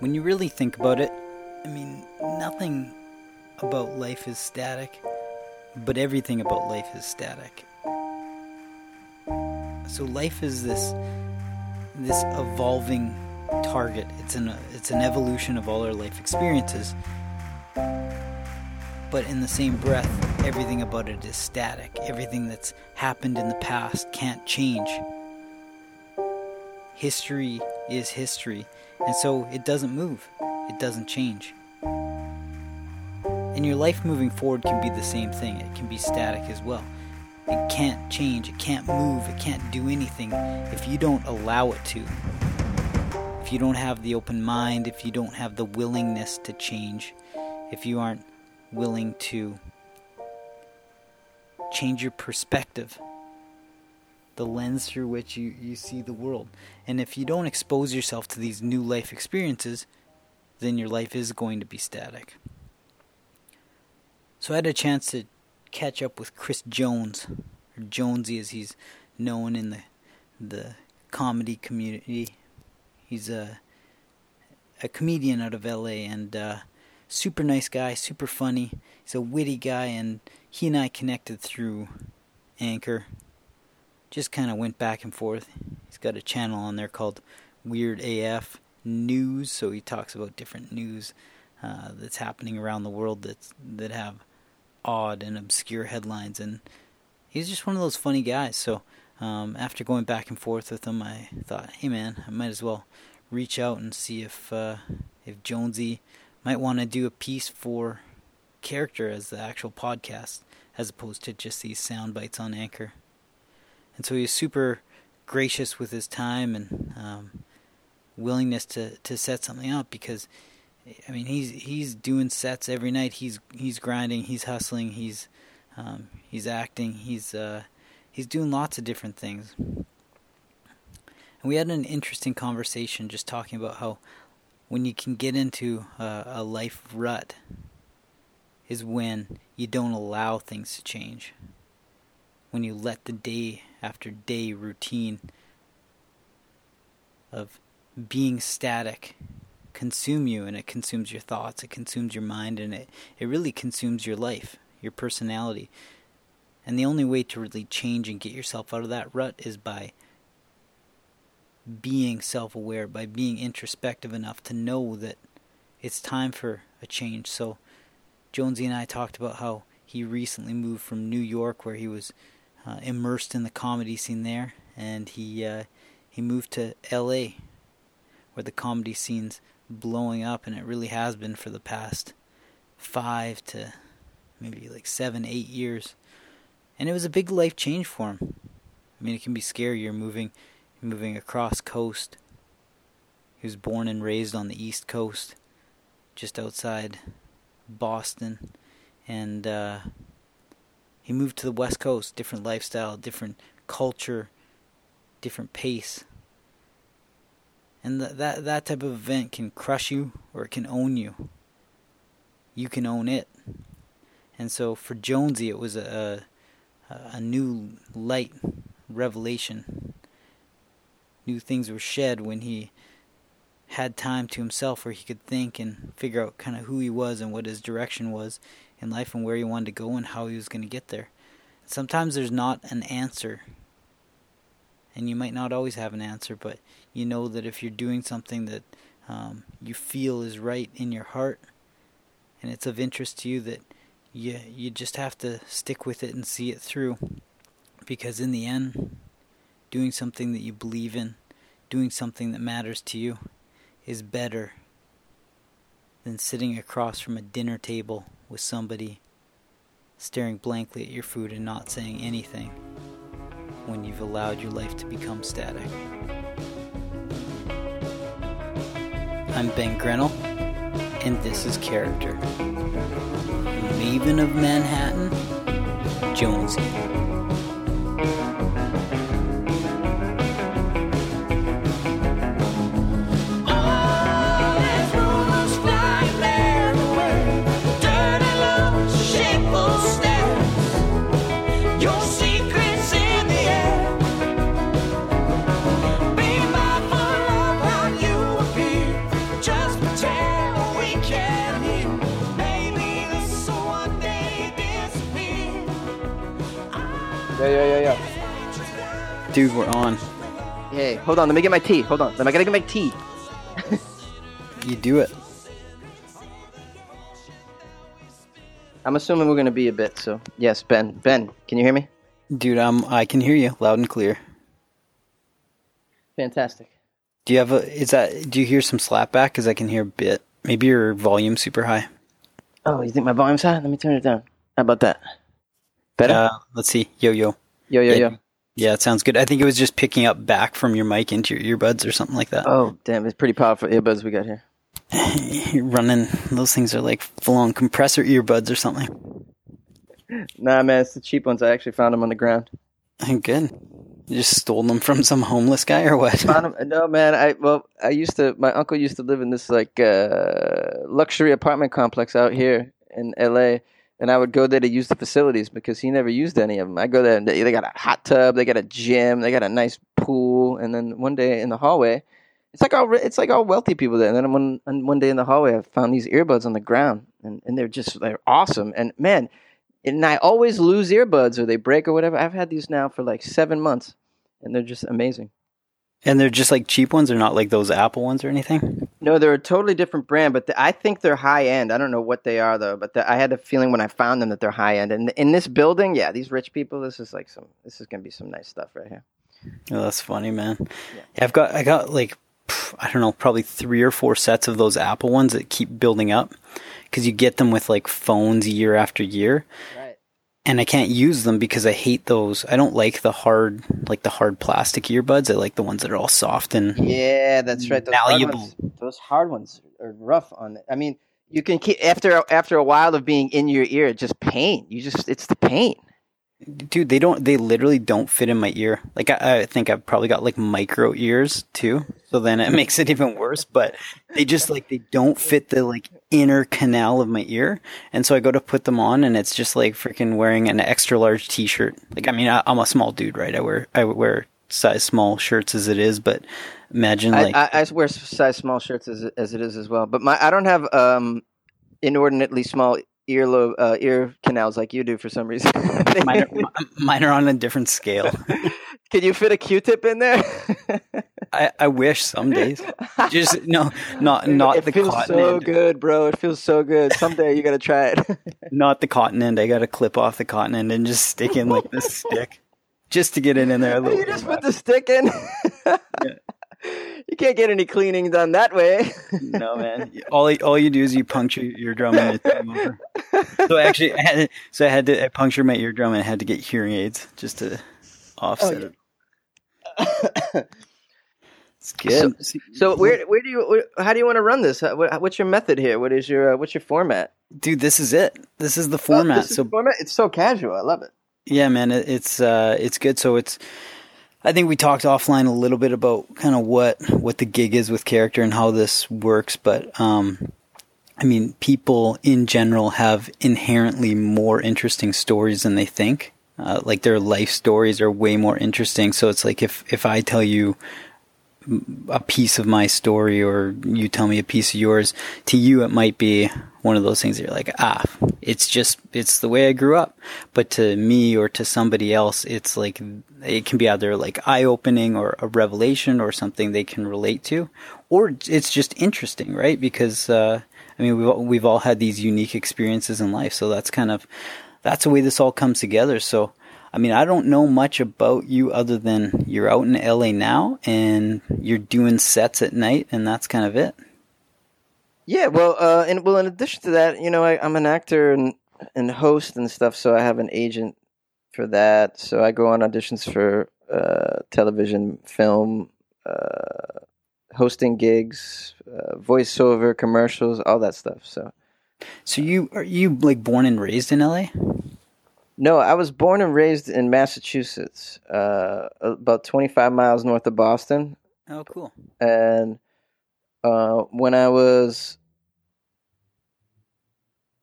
when you really think about it, I mean, nothing about life is static, but everything about life is static. So life is this this evolving target. It's an it's an evolution of all our life experiences. But in the same breath, everything about it is static. Everything that's happened in the past can't change. History is history, and so it doesn't move. It doesn't change. And your life moving forward can be the same thing. It can be static as well. It can't change, it can't move, it can't do anything if you don't allow it to. If you don't have the open mind, if you don't have the willingness to change, if you aren't willing to change your perspective, the lens through which you, you see the world. And if you don't expose yourself to these new life experiences, then your life is going to be static. So I had a chance to catch up with Chris Jones, or Jonesy as he's known in the the comedy community. He's a a comedian out of LA and uh, super nice guy, super funny. He's a witty guy, and he and I connected through Anchor. Just kind of went back and forth. He's got a channel on there called Weird AF News, so he talks about different news uh, that's happening around the world that's that have odd and obscure headlines, and he's just one of those funny guys. So um, after going back and forth with him, I thought, hey man, I might as well reach out and see if uh, if Jonesy might want to do a piece for character as the actual podcast, as opposed to just these sound bites on Anchor. And so he's super gracious with his time and um, willingness to, to set something up because I mean, he's he's doing sets every night. He's he's grinding. He's hustling. He's um, he's acting. He's uh, he's doing lots of different things. And we had an interesting conversation just talking about how when you can get into a, a life rut is when you don't allow things to change. When you let the day after day routine of being static consume you and it consumes your thoughts, it consumes your mind, and it, it really consumes your life, your personality. And the only way to really change and get yourself out of that rut is by being self aware, by being introspective enough to know that it's time for a change. So, Jonesy and I talked about how he recently moved from New York, where he was uh, immersed in the comedy scene there, and he uh, he moved to L.A., where the comedy scene's blowing up, and it really has been for the past five to maybe like seven, eight years. And it was a big life change for him. I mean, it can be scary. You're moving, moving across coast. He was born and raised on the East Coast, just outside Boston, and uh, he moved to the West Coast. Different lifestyle, different culture, different pace and th- that that type of event can crush you or it can own you. You can own it, and so for Jonesy, it was a a, a new light revelation. New things were shed when he had time to himself where he could think and figure out kind of who he was and what his direction was in life and where he wanted to go and how he was going to get there. Sometimes there's not an answer and you might not always have an answer, but you know that if you're doing something that um, you feel is right in your heart and it's of interest to you, that you you just have to stick with it and see it through, because in the end, doing something that you believe in, doing something that matters to you, is better than sitting across from a dinner table with somebody staring blankly at your food and not saying anything when you've allowed your life to become static. I'm Ben Grenell, and this is Character. Maven of Manhattan, Jonesy. Dude, we're on. Hey, hold on. Let me get my tea. Hold on. Let me gotta get my tea. You do it. I'm assuming we're gonna be a bit. So yes, Ben. Ben, can you hear me? Dude, um, I can hear you loud and clear. Fantastic. Do you have a? Is that? Do you hear some slapback? Because I can hear a bit. Maybe your volume's super high. Oh, you think my volume's high? Let me turn it down. How about that? Better? Uh, let's see. Yo yo. yo, yo, yeah. yo. Yeah, it sounds good. I think it was just picking up back from your mic into your earbuds or something like that. Oh, damn! It's pretty powerful earbuds we got here. You're running. Those things are like full-on compressor earbuds or something. Nah, man, it's the cheap ones. I actually found them on the ground. Good. You just stole them from some homeless guy or what? No, man. I well, I used to. My uncle used to live in this like uh, luxury apartment complex out here in L.A. And I would go there to use the facilities because he never used any of them. I go there and they, got a hot tub, they got a gym, they got a nice pool. And then one day in the hallway, it's like all it's like all wealthy people there. And then one one day in the hallway, I found these earbuds on the ground, and, and they're just they're awesome. And man, and I always lose earbuds or they break or whatever. I've had these now for like seven months, and they're just amazing. And they're just like cheap ones. They're not like those Apple ones or anything. No, they're a totally different brand, but the, I think they're high end. I don't know what they are though, but the, I had the feeling when I found them that they're high end. And in this building, yeah, these rich people, this is like some, this is gonna be some nice stuff right here. Oh, that's funny, man. Yeah, I've got I got like I don't know, probably three or four sets of those Apple ones that keep building up because you get them with like phones year after year, Right. And I can't use them because I hate those. I don't like the hard like the hard plastic earbuds. I like the ones that are all soft and Yeah, that's right. Those hard, ones, those hard ones are rough on it. I mean, you can keep after after a while of being in your ear, just pain. You just it's the pain. Dude, they don't. They literally don't fit in my ear. Like I, I think I've probably got like micro ears too. So then it makes it even worse. But they just like they don't fit the like inner canal of my ear, and so I go to put them on, and it's just like freaking wearing an extra large T-shirt. Like I mean, I, I'm a small dude, right? I wear I wear size small shirts as it is, but imagine like I, I, I wear size small shirts as as it is as well, but my I don't have um inordinately small earlobe uh, ear canals like you do for some reason. mine, are, mine are on a different scale. Can you fit a Q-tip in there? I, I wish some days. Just no, not not it the feels cotton so end. good, bro. It feels so good. Someday you gotta try it. Not the cotton end. I got to clip off the cotton end and just stick in like this stick, just to get it in there a little. you just put the stick in. You can't get any cleaning done that way. No man. All all you do is you puncture your drum and it's game over. So actually, I had so I had to I puncture my eardrum and I had to get hearing aids just to offset Oh, it. It's good. So where where do you where, how do you want to run this? What's your method here? What is your uh, what's your format? dude, this is it. This is the Oh, format. this is so the format. It's so casual. I love it. Yeah, man, it, it's uh, it's good. So it's. I think we talked offline a little bit about kind of what what the gig is with character and how this works, but um, I mean, people in general have inherently more interesting stories than they think. Uh, like their life stories are way more interesting. So it's like if if I tell you a piece of my story or you tell me a piece of yours to you it might be one of those things that you're like ah it's just it's the way i grew up. But to me or to somebody else it's like it can be either like eye-opening or a revelation or something they can relate to. Or it's just interesting right? Because uh i mean we've we've all had these unique experiences in life. So that's kind of that's the way this all comes together. So I mean, I don't know much about you other than you're out in LA now and you're doing sets at night, and that's kind of it. Yeah, well, uh, and well, in addition to that, you know, I, I'm an actor and and host and stuff, so I have an agent for that. So I go on auditions for uh, television, film, uh, hosting gigs, uh, voiceover, commercials, all that stuff. So So you are you like born and raised in LA? no, I was born and raised in Massachusetts, uh, about 25 miles north of Boston, Oh, cool. and uh, when I was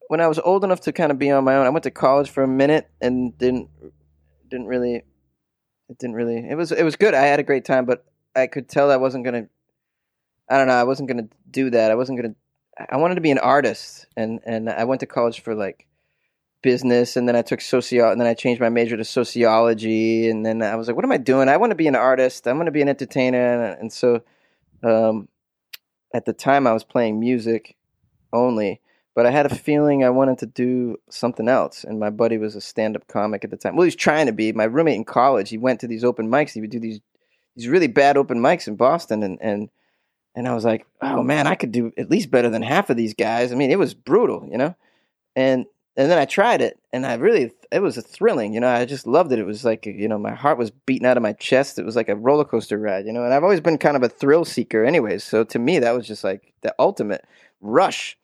when I was old enough to kind of be on my own, I went to college for a minute and didn't didn't really it didn't really it was it was good. I had a great time, but I could tell I wasn't gonna. I don't know. I wasn't gonna do that. I wasn't gonna. I wanted to be an artist, and and I went to college for like business, and then I took socio, and then I changed my major to sociology, and then I was like, what am I doing? I want to be an artist. I'm going to be an entertainer, and, and so um, at the time I was playing music only, but I had a feeling I wanted to do something else. And my buddy was a stand-up comic at the time. Well, he was trying to be. My roommate in college, he went to these open mics. He would do these these really bad open mics in Boston, and and and I was like, oh man, I could do at least better than half of these guys. I mean, it was brutal, you know. And and then I tried it, and I really it was thrilling, you know. I just loved it. It was like you know, my heart was beating out of my chest. It was like a roller coaster ride, you know. And I've always been kind of a thrill seeker, anyways. So to me, that was just like the ultimate rush.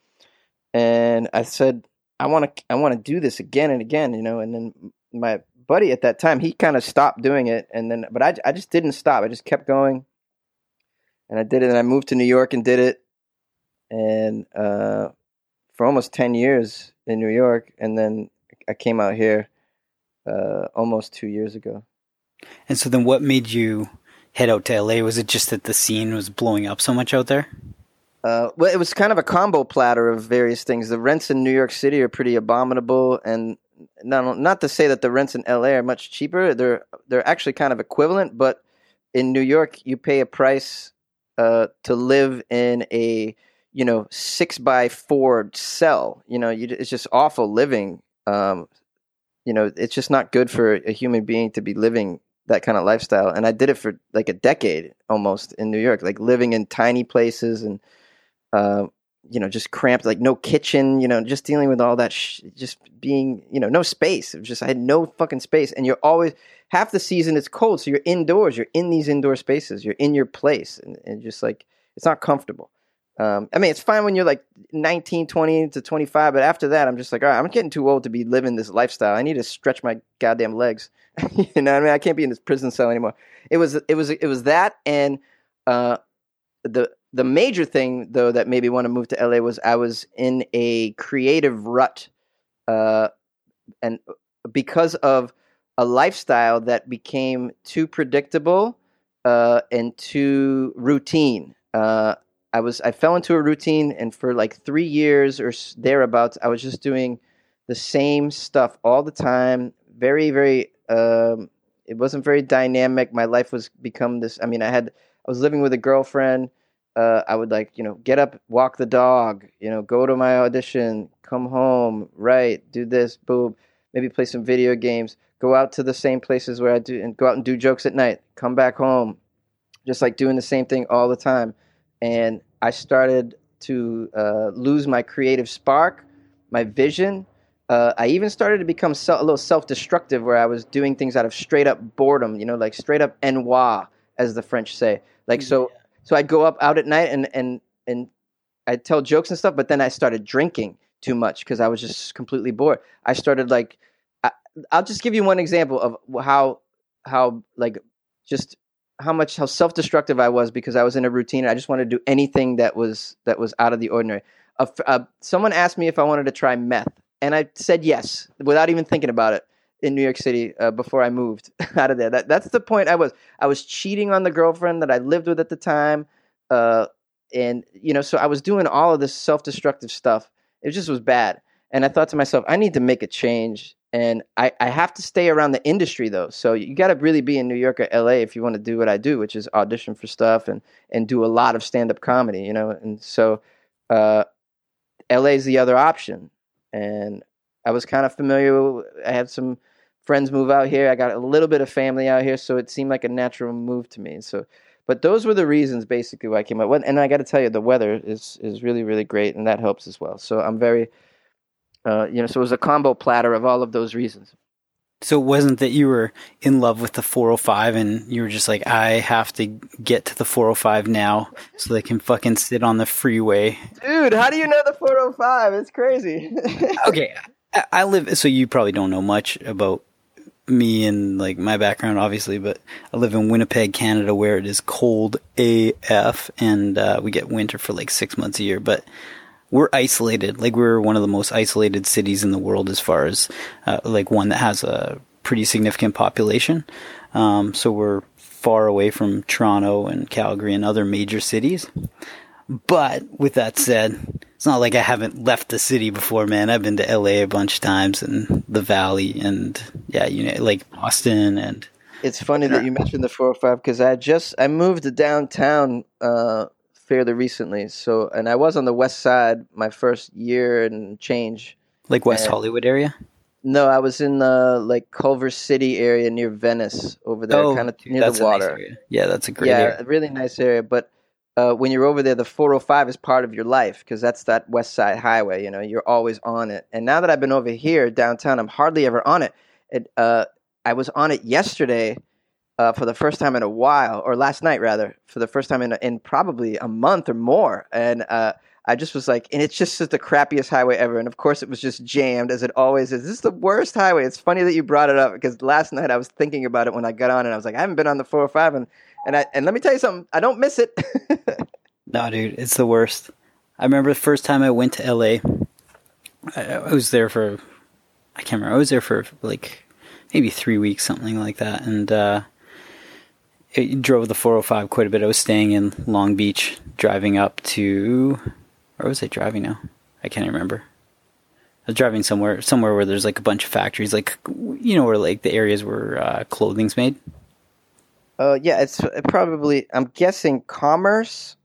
And I said, I want to, I want to do this again and again, you know. And then my buddy at that time, he kind of stopped doing it, and then, but I, I just didn't stop. I just kept going, and I did it. And I moved to New York and did it, and uh, for almost ten years in New York, and then I came out here uh, almost two years ago. And so then, what made you head out to LA? Was it just that the scene was blowing up so much out there? Uh, well, it was kind of a combo platter of various things. The rents in New York City are pretty abominable, and not not to say that the rents in LA are much cheaper. They're they're actually kind of equivalent, but in New York, you pay a price uh, to live in a you know six by four cell. You know, you, it's just awful living. Um, you know, it's just not good for a human being to be living that kind of lifestyle. And I did it for like a decade almost in New York, like living in tiny places and uh, you know, just cramped, like no kitchen, you know, just dealing with all that, sh- just being, you know, no space. It was just, I had no fucking space. And you're always, half the season it's cold. So you're indoors, you're in these indoor spaces, you're in your place. And, and just like, it's not comfortable. Um, I mean, it's fine when you're like 19, 20 to 25, but after that, I'm just like, all right, I'm getting too old to be living this lifestyle. I need to stretch my goddamn legs. you know what I mean? I can't be in this prison cell anymore. It was, it was, it was that. And, uh, the, the major thing though that made me want to move to LA was I was in a creative rut, uh, and because of a lifestyle that became too predictable uh, and too routine. Uh, I was I fell into a routine, and for like three years or thereabouts, I was just doing the same stuff all the time. Very very. Um, it wasn't very dynamic. My life was become this. I mean, I had I was living with a girlfriend uh, I would like, you know, get up, walk the dog, you know, go to my audition, come home, write, do this, boom, maybe play some video games, go out to the same places where I do, and go out and do jokes at night, come back home, just like doing the same thing all the time. And I started to uh, lose my creative spark, my vision. Uh, I even started to become a little self-destructive, where I was doing things out of straight up boredom, you know, like straight up ennui, as the French say. Like so, so I'd go up out at night and and and I'd tell jokes and stuff, but then I started drinking too much because I was just completely bored. I started like I, I'll just give you one example of how how like just how much how self-destructive I was because I was in a routine. I just wanted to do anything that was that was out of the ordinary. Uh, uh, someone asked me if I wanted to try meth, and I said yes without even thinking about it in New York City uh, before I moved out of there. That that's the point I was. I was cheating on the girlfriend that I lived with at the time, uh, and you know, so I was doing all of this self-destructive stuff. It just was bad, and I thought to myself, I need to make a change, and I I have to stay around the industry though. So you got to really be in New York or L.A. if you want to do what I do, which is audition for stuff and and do a lot of stand-up comedy, you know, and so. Uh, LA is the other option, and I was kind of familiar. I had some friends move out here. I got a little bit of family out here, so it seemed like a natural move to me. So, but those were the reasons basically why I came out. And I got to tell you, the weather is is really really great, and that helps as well. So I'm very, uh, you know, so it was a combo platter of all of those reasons. So it wasn't that you were in love with the 405 and you were just like, I have to get to the 405 now so they can fucking sit on the freeway. Dude, how do you know the 405? It's crazy. okay. I live, so you probably don't know much about me and like my background, obviously, but I live in Winnipeg, Canada, where it is cold AF, and uh, we get winter for like six months a year. But we're isolated. Like we're one of the most isolated cities in the world, as far as uh, like one that has a pretty significant population. Um, so we're far away from Toronto and Calgary and other major cities. But with that said, it's not like I haven't left the city before, man. I've been to LA a bunch of times and the Valley and yeah, you know, like Boston and. It's funny that you mentioned the 405 because I just I moved to downtown uh, fairly recently. So and I was on the west side my first year and change. Like West And- Hollywood area? No, I was in the like Culver City area near Venice over there, kind of Oh, near the nice water. area. yeah, that's a great yeah, area. really nice area. But uh, when you're over there, the 405 is part of your life because that's that West Side Highway. You know, you're always on it. And now that I've been over here downtown, I'm hardly ever on it. it uh, I was on it yesterday uh, for the first time in a while, or last night rather, for the first time in in probably a month or more. And uh, I just was like, and it's just just the crappiest highway ever. And of course, it was just jammed as it always is. This is the worst highway. It's funny that you brought it up because last night I was thinking about it when I got on, and I was like, I haven't been on the 405, and and I and let me tell you something, I don't miss it. No, dude, it's the worst. I remember the first time I went to LA. I, I was there for, I can't remember. I was there for like maybe three weeks, something like that, and uh, it drove the 405 quite a bit. I was staying in Long Beach, driving up to, where was I driving now? I can't remember. I was driving somewhere, somewhere where there's like a bunch of factories, like you know, where like the areas where uh, clothing's made. uh, yeah, it's probably I'm guessing Commerce,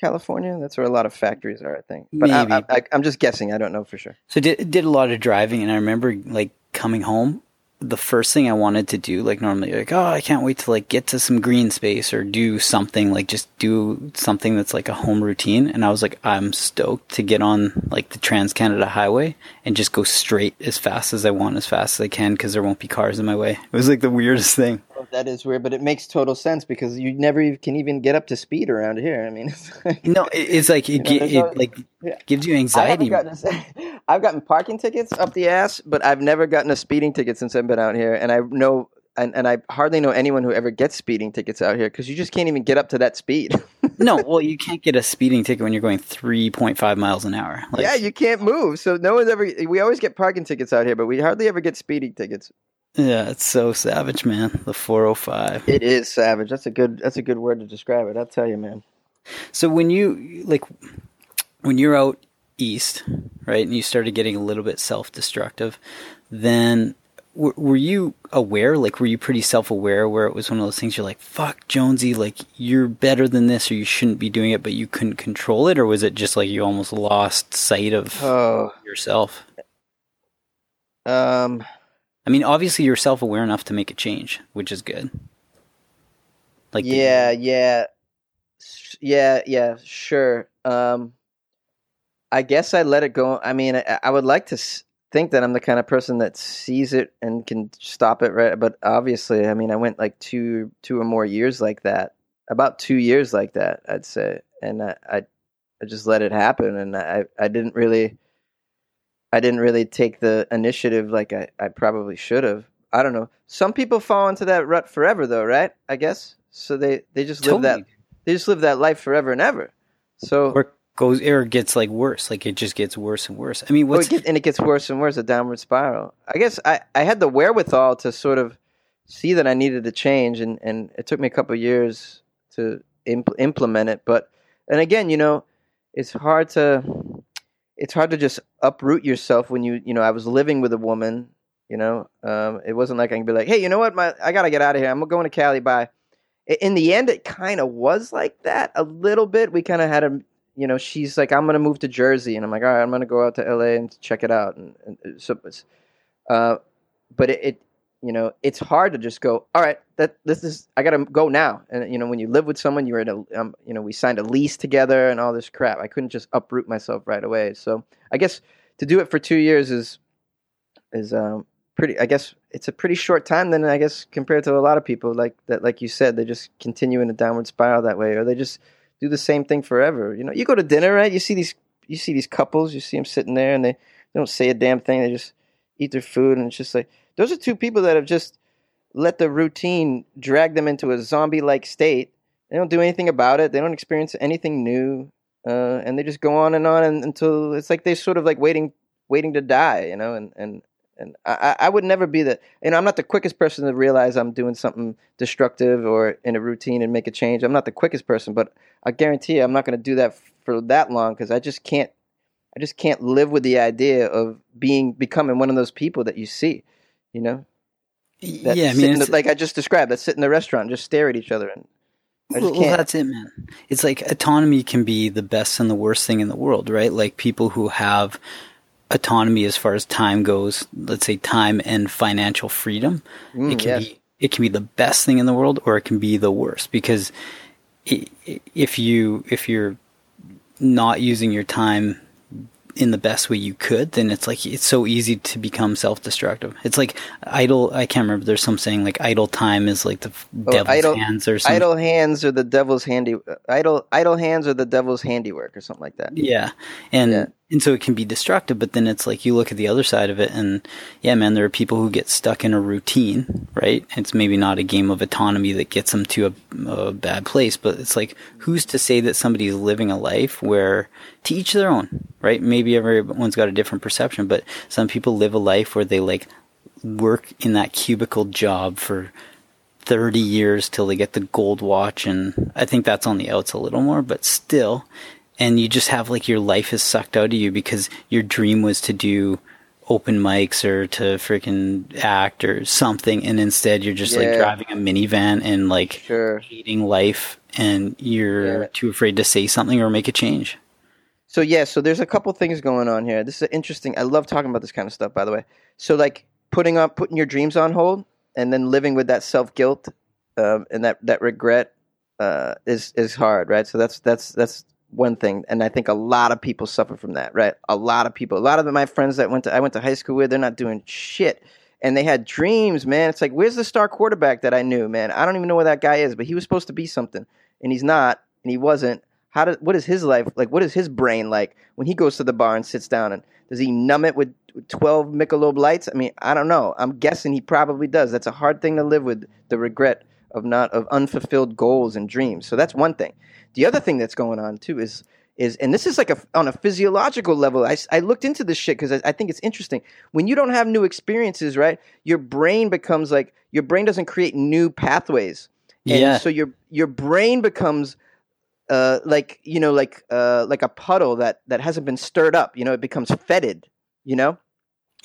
California. That's where a lot of factories are, I think. But Maybe. I, I, I'm just guessing. I don't know for sure. So did did a lot of driving, and I remember like coming home. The first thing I wanted to do, like normally, like oh, I can't wait to like get to some green space or do something like just do something that's like a home routine. And I was like, I'm stoked to get on like the Trans Canada Highway and just go straight as fast as I want, as fast as I can, because there won't be cars in my way. It was like the weirdest thing. That is weird, but it makes total sense because you never can even get up to speed around here. I mean, it's like, No, it's like it, know, gi- it like yeah. gives you anxiety. gotten a, I've gotten parking tickets up the ass, but I've never gotten a speeding ticket since I've been out here. And I know, and, and I hardly know anyone who ever gets speeding tickets out here because you just can't even get up to that speed. no, well, you can't get a speeding ticket when you're going 3.5 miles an hour. Like, yeah, you can't move. So no one's ever. We always get parking tickets out here, but we hardly ever get speeding tickets. Yeah, it's so savage, man. The 405. It is savage. That's a good. That's a good word to describe it. I'll tell you, man. So when you like when you're out east, right, and you started getting a little bit self-destructive, then w- were you aware? Like, were you pretty self-aware where it was one of those things you're like, "Fuck, Jonesy, like you're better than this, or you shouldn't be doing it," but you couldn't control it, or was it just like you almost lost sight of Oh, yourself? um, I mean, obviously you're self-aware enough to make a change, which is good. Like, yeah, yeah, yeah, yeah. Sure. Um, I guess I let it go. I mean, I, I would like to s- think that I'm the kind of person that sees it and can stop it, right? But obviously, I mean, I went like two, two or more years like that. About two years like that, I'd say, and I, I, I just let it happen, and I, I didn't really, I didn't really take the initiative like I, I probably should have. I don't know. Some people fall into that rut forever, though, right? I guess so. They they just live that they just live that life forever and ever. So or it goes or gets like worse like it just gets worse and worse i mean Oh, what's it get, and it gets worse and worse, a downward spiral. I guess I, I had the wherewithal to sort of see that I needed to change, and, and it took me a couple of years to impl- implement it. But and again, you know, it's hard to it's hard to just uproot yourself when you you know I was living with a woman. You know, um, it wasn't like I can be like, hey, you know what, my I gotta get out of here. I'm going to Cali. Bye. In the end, it kind of was like that a little bit. We kind of had a you know, she's like, I'm gonna move to Jersey, and I'm like, all right, I'm gonna go out to LA and check it out, and, and so, uh, but it, it, you know, it's hard to just go, all right, that this is, I gotta go now, and you know, when you live with someone, you're in a, um, you know, we signed a lease together and all this crap. I couldn't just uproot myself right away. So I guess to do it for two years is, is um, pretty. I guess it's a pretty short time. Then I guess compared to a lot of people, like that, like you said, they just continue in a downward spiral that way, or they just do the same thing forever. You know, you go to dinner, right? You see these you see these couples, you see them sitting there and they, they don't say a damn thing. They just eat their food and it's just like those are two people that have just let the routine drag them into a zombie like state. They don't do anything about it. They don't experience anything new. Uh, and they just go on and on and, until it's like they're sort of like waiting waiting to die, you know, and, and and I, I would never be the you know I'm not the quickest person to realize I'm doing something destructive or in a routine and make a change. I'm not the quickest person, but I guarantee you I'm not going to do that for that long because I just can't I just can't live with the idea of being becoming one of those people that you see, you know. That yeah, I mean, the- like I just described, that sit in the restaurant, and just stare at each other, and I just well, that's it, man. It's like autonomy can be the best and the worst thing in the world, right? Like people who have autonomy as far as time goes, let's say time and financial freedom, Mm, it can yes. be it can be the best thing in the world or it can be the worst because if you if you're not using your time in the best way you could, then it's like it's so easy to become self-destructive. It's like idle. I can't remember. There's some saying like idle time is like the Oh, devil's idle- hands or something. idle hands are the devil's handy. Uh, idle idle hands are the devil's handiwork, or something like that. Yeah, and Yeah. And so it can be destructive. But then it's like you look at the other side of it, and yeah, man, there are people who get stuck in a routine, right? It's maybe not a game of autonomy that gets them to a, a bad place, but it's like who's to say that somebody's living a life where to each their own, right? Maybe everyone's got a different perception, but some people live a life where they like work in that cubicle job for 30 years till they get the gold watch and I think that's on the outs a little more but still and you just have like your life is sucked out of you because your dream was to do open mics or to freaking act or something and instead you're just like driving a minivan and like Sure. hating life and you're Yeah. too afraid to say something or make a change So yeah, so there's a couple things going on here. This is interesting. I love talking about this kind of stuff, by the way. So like putting up, putting your dreams on hold, and then living with that self guilt um, and that that regret uh, is is hard, right? So that's that's that's one thing, and I think a lot of people suffer from that, right? A lot of people, a lot of my friends that went to I went to high school with, they're not doing shit. And they had dreams, man. It's like, where's the star quarterback that I knew, man? I don't even know where that guy is, but he was supposed to be something, and he's not, and he wasn't how does what is his life like what is his brain like when he goes to the bar and sits down and does he numb it with 12 michelob lights i mean i don't know i'm guessing he probably does that's a hard thing to live with the regret of not of unfulfilled goals and dreams so that's one thing the other thing that's going on too is is and this is like a on a physiological level i, I looked into this shit because I, I think it's interesting when you don't have new experiences right your brain becomes like your brain doesn't create new pathways and Yeah. so your your brain becomes uh, like you know, like uh, like a puddle that that hasn't been stirred up. You know, it becomes fetid. You know,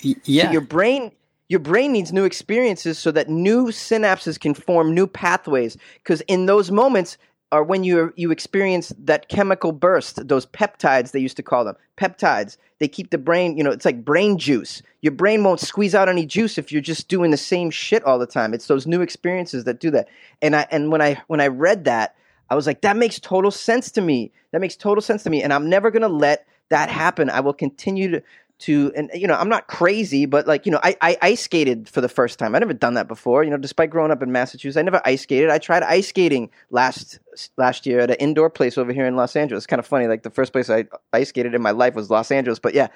Y- So yeah your brain your brain needs new experiences so that new synapses can form new pathways. Because in those moments are when you you experience that chemical burst, those peptides they used to call them peptides. They keep the brain. You know, it's like brain juice. Your brain won't squeeze out any juice if you're just doing the same shit all the time. It's those new experiences that do that. And I and when I when I read that. I was like, that makes total sense to me. That makes total sense to me. And I'm never to let that happen. I will continue to, to, and you know, I'm not crazy, but like, you know, I, I ice skated for the first time. I never done that before. You know, despite growing up in Massachusetts, I never ice skated. I tried ice skating last, last year at an indoor place over here in Los Angeles. Kind of funny. Like the first place I ice skated in my life was Los Angeles, but yeah.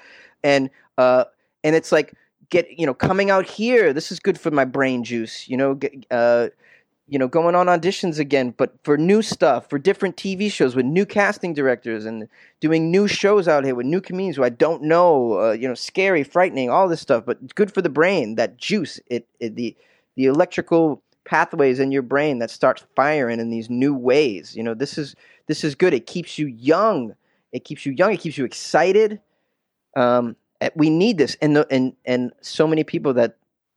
And, uh, and it's like, get, you know, coming out here, this is good for my brain juice, you know, get, uh, you know, going on auditions again, but for new stuff, for different TV shows with new casting directors and doing new shows out here with new comedians who I don't know, uh, you know, scary, frightening, all this stuff, but good for the brain, that juice, it, it the the electrical pathways in your brain that starts firing in these new ways. You know, this is this is good. It keeps you young. It keeps you young. It keeps you excited. Um, eh, we need this, and the, and and so many people that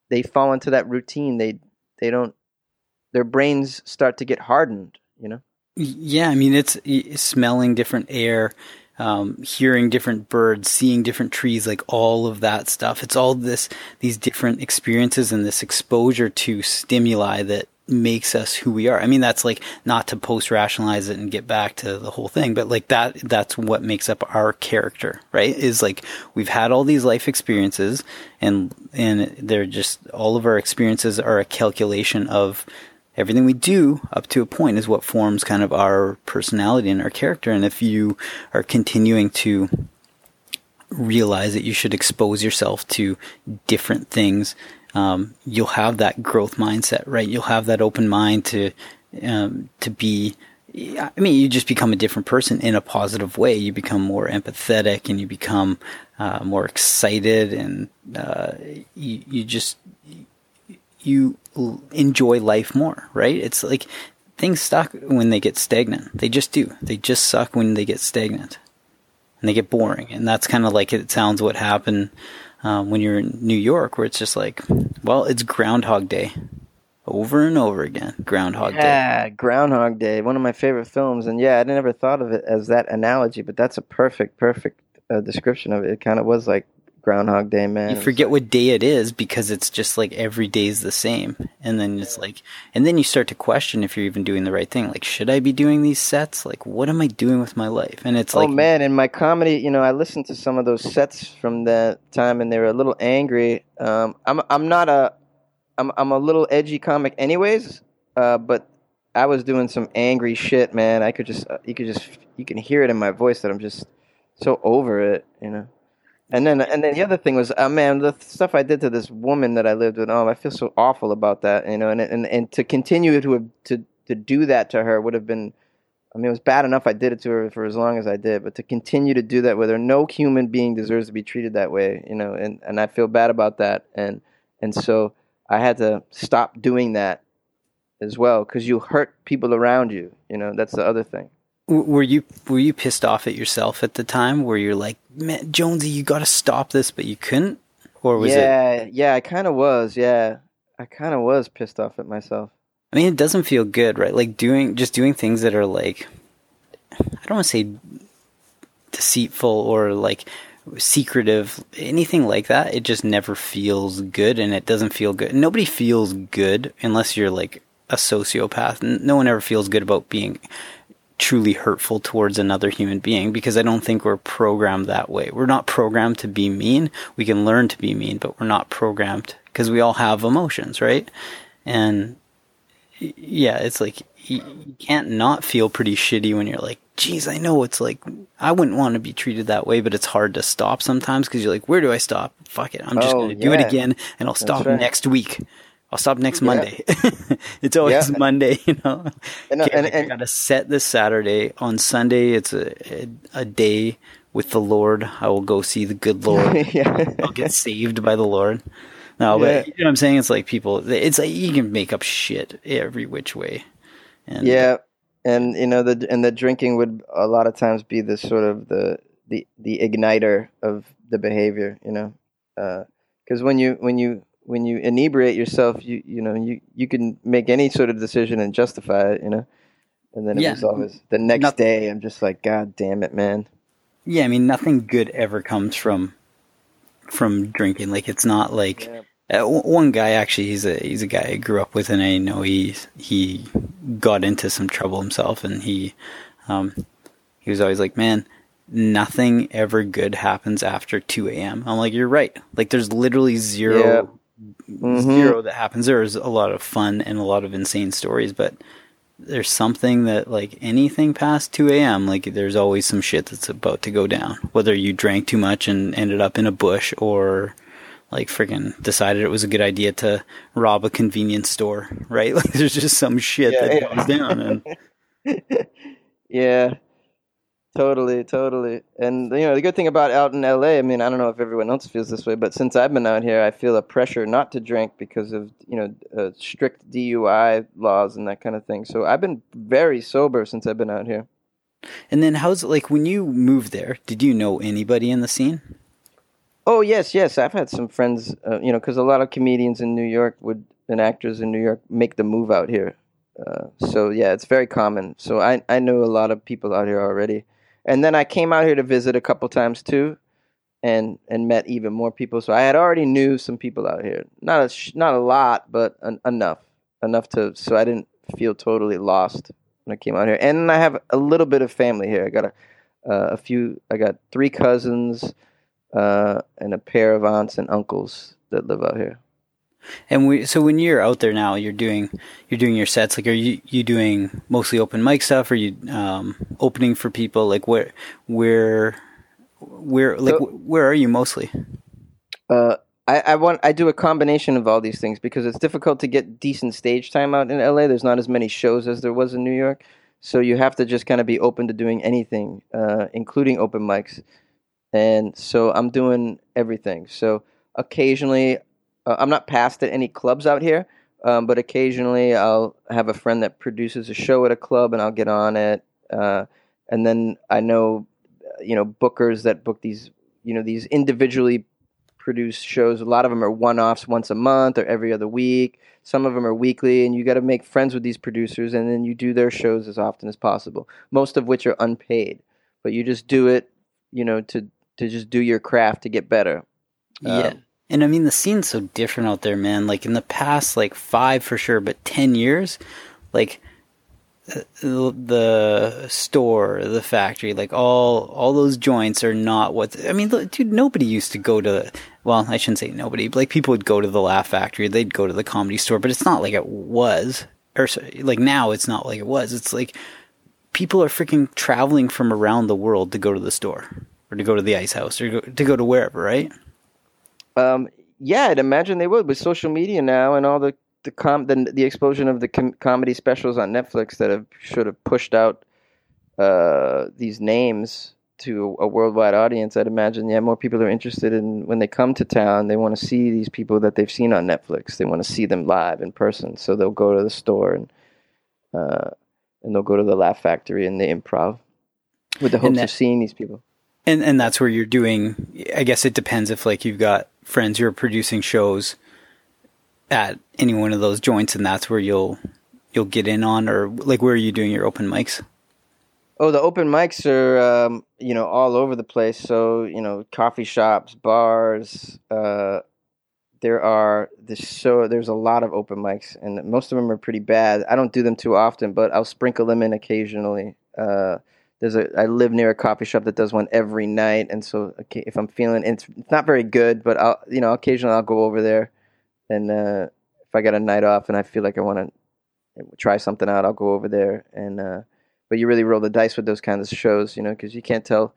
they fall into that routine. They they don't their brains start to get hardened you know Yeah, I mean it's, it's smelling different air, um, hearing different birds, seeing different trees, like all of that stuff. It's all this these different experiences and this exposure to stimuli that makes us who we are. I mean that's like not to post rationalize it and get back to the whole thing, but like that that's what makes up our character, right? Is like we've had all these life experiences and and they're just all of our experiences are a calculation of everything we do up to a point is what forms kind of our personality and our character. And if you are continuing to realize that you should expose yourself to different things, um, you'll have that growth mindset, right? You'll have that open mind to um, to be. I mean, you just become a different person in a positive way. You become more empathetic, and you become uh, more excited, and uh, you, you just you enjoy life more, right? It's like things suck when they get stagnant. They just do. They just suck when they get stagnant. and they get boring. And that's kind of like it sounds what happened um, when you're in New York, where it's just like, well, it's Groundhog Day over and over again. Groundhog yeah, Day. Yeah, Groundhog Day, one of my favorite films. And yeah, I never thought of it as that analogy, but that's a perfect, perfect uh, description of it. It kind of was like Groundhog Day, man. You forget like, what day it is because it's just like every day is the same. And then it's like, and then you start to question if you're even doing the right thing. Like, should I be doing these sets? Like, what am I doing with my life? And it's oh, like, oh man, in my comedy, you know, I listened to some of those sets from that time and they were a little angry. Um, I'm, I'm not a, I'm, I'm a little edgy comic anyways, uh, but I was doing some angry shit, man. I could just, uh, you could just, you can hear it in my voice that I'm just so over it, you know. And then, and then the other thing was, uh, man, the stuff I did to this woman that I lived with. Oh, I feel so awful about that, you know. And and and to continue to to to do that to her would have been, I mean, it was bad enough I did it to her for as long as I did, but to continue to do that with her, no human being deserves to be treated that way, you know. And and I feel bad about that, and and so I had to stop doing that as well because you hurt people around you, you know. That's the other thing. Were you were you pissed off at yourself at the time? Where you're like, man, Jonesy, you got to stop this, but you couldn't, or was yeah, it? Yeah, I kind of was. Yeah, I kind of was pissed off at myself. I mean, it doesn't feel good, right? Like doing just doing things that are like, I don't want to say deceitful or like secretive, anything like that. It just never feels good, and it doesn't feel good. Nobody feels good unless you're like a sociopath. No one ever feels good about being truly hurtful towards another human being because I don't think we're programmed that way. We're not programmed to be mean. We can learn to be mean, but we're not programmed because we all have emotions, right? And yeah, it's like you, can't not feel pretty shitty when you're like, geez, I know it's like, I wouldn't want to be treated that way, but it's hard to stop sometimes because you're like, where do I stop? Fuck it. I'm just oh, going to do it again and I'll stop right. next week. I'll stop next Monday. Yeah. it's always yeah. Monday, you know. And, okay, and, and, I gotta set this Saturday. On Sunday, it's a, a, a day with the Lord. I will go see the good Lord. yeah. I'll get saved by the Lord. No, but you know what I'm saying? It's like people. It's like you can make up shit every which way. And, yeah, and you know the and the drinking would a lot of times be the sort of the the the igniter of the behavior. You know, because uh, when you when you when you inebriate yourself, you you know you you can make any sort of decision and justify it, you know. And then it yeah. was always the next nothing, day. I'm just like, God damn it, man. Yeah, I mean, nothing good ever comes from from drinking. Like, it's not like yeah. uh, one guy actually. He's a he's a guy I grew up with, and I know he he got into some trouble himself, and he um he was always like, man nothing ever good happens after 2 a.m. I'm like, you're right. Like, there's literally zero mm-hmm. zero that happens. There's a lot of fun and a lot of insane stories, but there's something that like anything past 2 a.m. like there's always some shit that's about to go down. Whether you drank too much and ended up in a bush or like freaking decided it was a good idea to rob a convenience store, right? Like there's just some shit yeah, that yeah. goes down and yeah. Totally, totally. And you know, the good thing about out in LA, I mean, I don't know if everyone else feels this way, but since I've been out here, I feel a pressure not to drink because of, you know, uh, strict DUI laws and that kind of thing. So I've been very sober since I've been out here. And then how's it like when you moved there? Did you know anybody in the scene? Oh, yes, yes. I've had some friends, uh, you know, because a lot of comedians in New York would and actors in New York make the move out here. Uh, so yeah, it's very common. So I I know a lot of people out here already and then I came out here to visit a couple times too, and and met even more people. So I had already knew some people out here, not a not a lot, but enough enough to so I didn't feel totally lost when I came out here. And I have a little bit of family here. I got a uh, a few. I got three cousins uh, and a pair of aunts and uncles that live out here. And we, so when you're out there now, you're doing you're doing your sets. Like, are you you doing mostly open mic stuff? Are you um, opening for people? Like, where where where like so, where are you mostly? Uh, I, I want I do a combination of all these things because it's difficult to get decent stage time out in LA. There's not as many shows as there was in New York, so you have to just kind of be open to doing anything, uh, including open mics. And so I'm doing everything. So occasionally uh, I'm not passed at any clubs out here, um, but occasionally I'll have a friend that produces a show at a club and I'll get on it. Uh, and then I know, you know bookers that book these you know these individually produced shows. A lot of them are one offs once a month or every other week. Some of them are weekly, and you got to make friends with these producers, and then you do their shows as often as possible. Most of which are unpaid, but you just do it, you know, to to just do your craft to get better. Yeah. Um, and I mean, the scene's so different out there, man. Like in the past, like five for sure, but 10 years, like uh, the store, the factory, like all all those joints are not what I mean. Dude, nobody used to go to. Well, I shouldn't say nobody. But like people would go to the Laugh Factory, they'd go to the Comedy Store, but it's not like it was, or like now it's not like it was. It's like people are freaking traveling from around the world to go to the store or to go to the Ice House or to, go to wherever, right? Um, yeah, I'd imagine they would with social media now and all the the com the, the explosion of the com- comedy specials on Netflix that have should have pushed out uh, these names to a worldwide audience. I'd imagine yeah, more people are interested in when they come to town. They want to see these people that they've seen on Netflix. They want to see them live in person, so they'll go to the store and uh, and they'll go to the Laugh Factory and the Improv with the hopes that, of seeing these people. And and that's where you're doing. I guess it depends if like you've got friends who are producing shows at any one of those joints, and that's where you'll you'll get in on, or like where are you doing your open mics? Oh, the open mics are um, you know all over the place. So you know, coffee shops, bars. Uh, there are this so there's a lot of open mics, and most of them are pretty bad. I don't do them too often, but I'll sprinkle them in occasionally. Uh, there's a I live near a coffee shop that does one every night, and so okay, if I'm feeling it's, it's not very good, but I'll you know occasionally I'll go over there and uh, if I got a night off and I feel like I want to try something out, I'll go over there. And uh, but you really roll the dice with those kinds of shows, you know, because you can't tell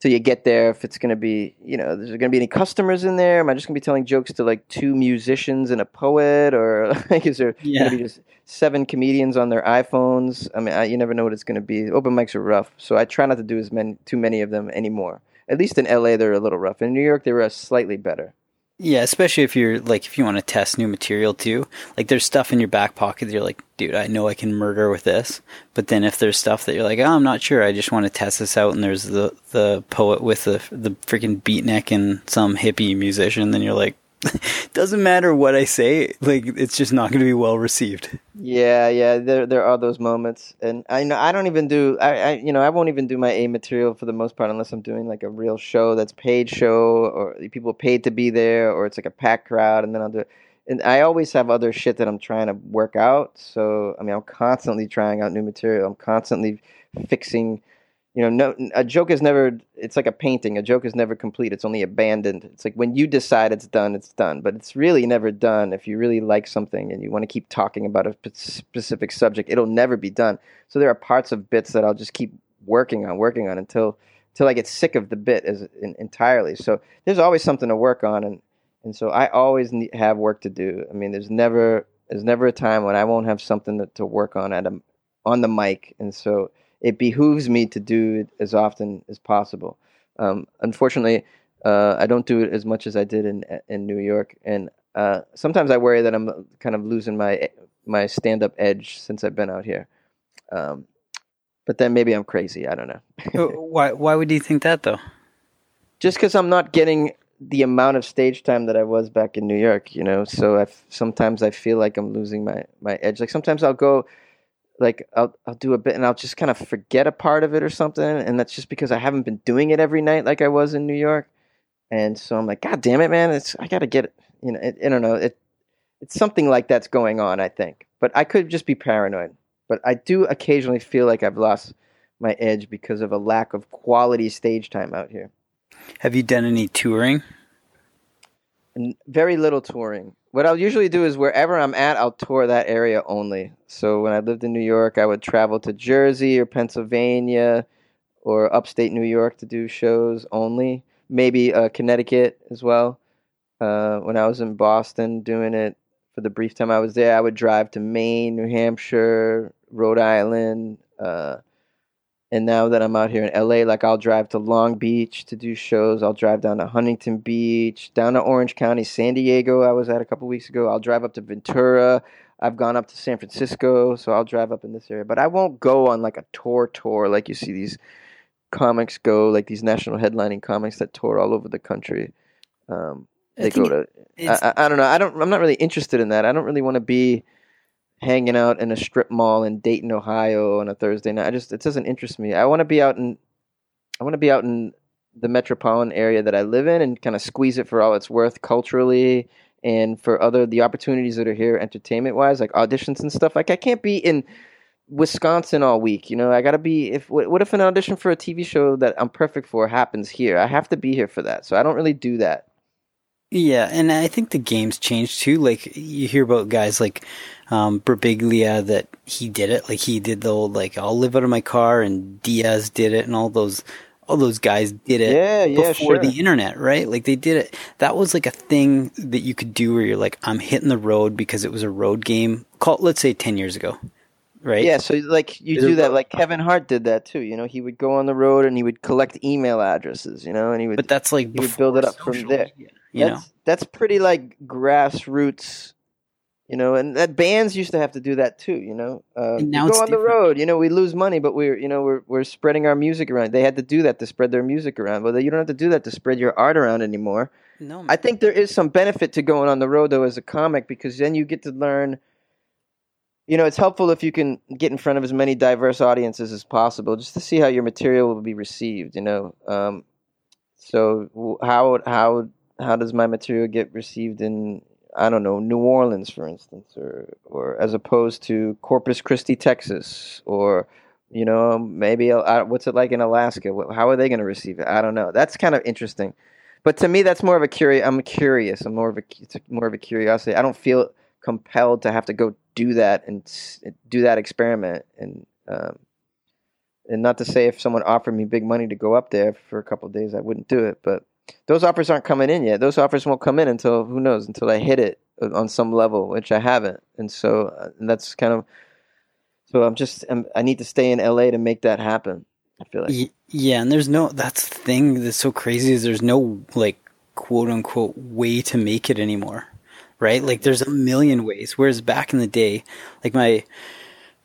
till you get there if it's going to be, you know, there's going to be any customers in there. Am I just going to be telling jokes to like two musicians and a poet, or like is there yeah. going to be just seven comedians on their iPhones? I mean, I, you never know what it's going to be. Open mics are rough, so I try not to do as many, too many of them anymore. At least in LA, they're a little rough. In New York, they were slightly better. Yeah, especially if you're like if you want to test new material too. Like there's stuff in your back pocket that you're like, dude, I know I can murder with this. But then if there's stuff that you're like, oh, I'm not sure, I just want to test this out, and there's the the poet with the the freaking beatnik and some hippie musician, then you're like, doesn't matter what I say, like it's just not going to be well received. Yeah, yeah, there there are those moments, and I know I don't even do I, I you know I won't even do my A material for the most part unless I'm doing like a real show that's paid show or people paid to be there or it's like a packed crowd, and then I'll do it. And I always have other shit that I'm trying to work out. So I mean, I'm constantly trying out new material. I'm constantly fixing you know, no, a joke is never. It's like a painting. A joke is never complete. It's only abandoned. It's like when you decide it's done, it's done. But it's really never done. If you really like something and you want to keep talking about a specific subject, it'll never be done. So there are parts of bits that I'll just keep working on, working on until until I get sick of the bit as in, entirely. So there's always something to work on, and and so I always need, have work to do. I mean, there's never there's never a time when I won't have something to, to work on at a, on the mic, and so it behooves me to do it as often as possible. Um, unfortunately, uh, I don't do it as much as I did in in New York, and uh, sometimes I worry that I'm kind of losing my my stand up edge since I've been out here. Um, but then maybe I'm crazy. I don't know. why Why would you think that though? Just because I'm not getting the amount of stage time that I was back in New York, you know. So I sometimes I feel like I'm losing my my edge. Like sometimes I'll go like I'll I'll do a bit and I'll just kind of forget a part of it or something, and that's just because I haven't been doing it every night like I was in New York, and so I'm like, God damn it, man! It's I gotta get it. You know, it, I don't know. It it's something like that's going on, I think, but I could just be paranoid. But I do occasionally feel like I've lost my edge because of a lack of quality stage time out here. Have you done any touring? And very little touring what I'll usually do is wherever I'm at, I'll tour that area only. So when I lived in New York, I would travel to Jersey or Pennsylvania or upstate New York to do shows only. Maybe uh, Connecticut as well. Uh, when I was in Boston doing it for the brief time I was there, I would drive to Maine, New Hampshire, Rhode Island, uh, and now that I'm out here in LA, like I'll drive to Long Beach to do shows. I'll drive down to Huntington Beach, down to Orange County, San Diego. I was at a couple weeks ago. I'll drive up to Ventura. I've gone up to San Francisco, so I'll drive up in this area. But I won't go on like a tour tour like you see these comics go, like these national headlining comics that tour all over the country. Um, they go to. I, I, I don't know. I don't. I'm not really interested in that. I don't really want to be hanging out in a strip mall in Dayton, Ohio, on a Thursday night. I just it doesn't interest me. I want to be out in. I want to be out in the metropolitan area that I live in and kind of squeeze it for all it's worth culturally and for other the opportunities that are here entertainment wise, like auditions and stuff. Like I can't be in Wisconsin all week. You know, I gotta be. If what if an audition for a TV show that I'm perfect for happens here? I have to be here for that. So I don't really do that. Yeah, and I think the game's changed too. Like you hear about guys like um, Birbiglia that he did it. Like he did the old like I'll live out of my car, and Diaz did it, and all those all those guys did it Yeah, yeah, before sure. the internet, right? Like they did it. That was like a thing that you could do where you're like, I'm hitting the road because it was a road game. Call let's say ten years ago, right? Yeah, so like you Is do that, like Kevin Hart did that too. You know, he would go on the road and he would collect email addresses. You know, and he would. But that's like would build it up from there. media, you know, that's that's pretty like grassroots. You know, and that bands used to have to do that too. You know, uh, And now we go on the road. You know, we lose money, but we're you know we're we're spreading our music around. They had to do that to spread their music around. Well, you don't have to do that to spread your art around anymore. no, I think there is some benefit to going on the road though as a comic because then you get to learn. You know, it's helpful if you can get in front of as many diverse audiences as possible, just to see how your material will be received. You know, um, so how how how does my material get received in I don't know New Orleans, for instance, or or as opposed to Corpus Christi, Texas, or you know maybe uh, what's it like in Alaska? How are they going to receive it? I don't know. That's kind of interesting. But to me, that's more of a curious. I'm curious. I'm more of a more of a curiosity. I don't feel compelled to have to go do that and do that experiment. And um, and not to say if someone offered me big money to go up there for a couple of days, I wouldn't do it. But those offers aren't coming in yet. Those offers won't come in until who knows until I hit it on some level, which I haven't. And so uh, that's kind of so I'm just I'm, I need to stay in LA to make that happen. I feel like. Yeah, and there's no. That's the thing that's so crazy is there's no like quote unquote way to make it anymore, right? Like there's a million ways. Whereas back in the day, like my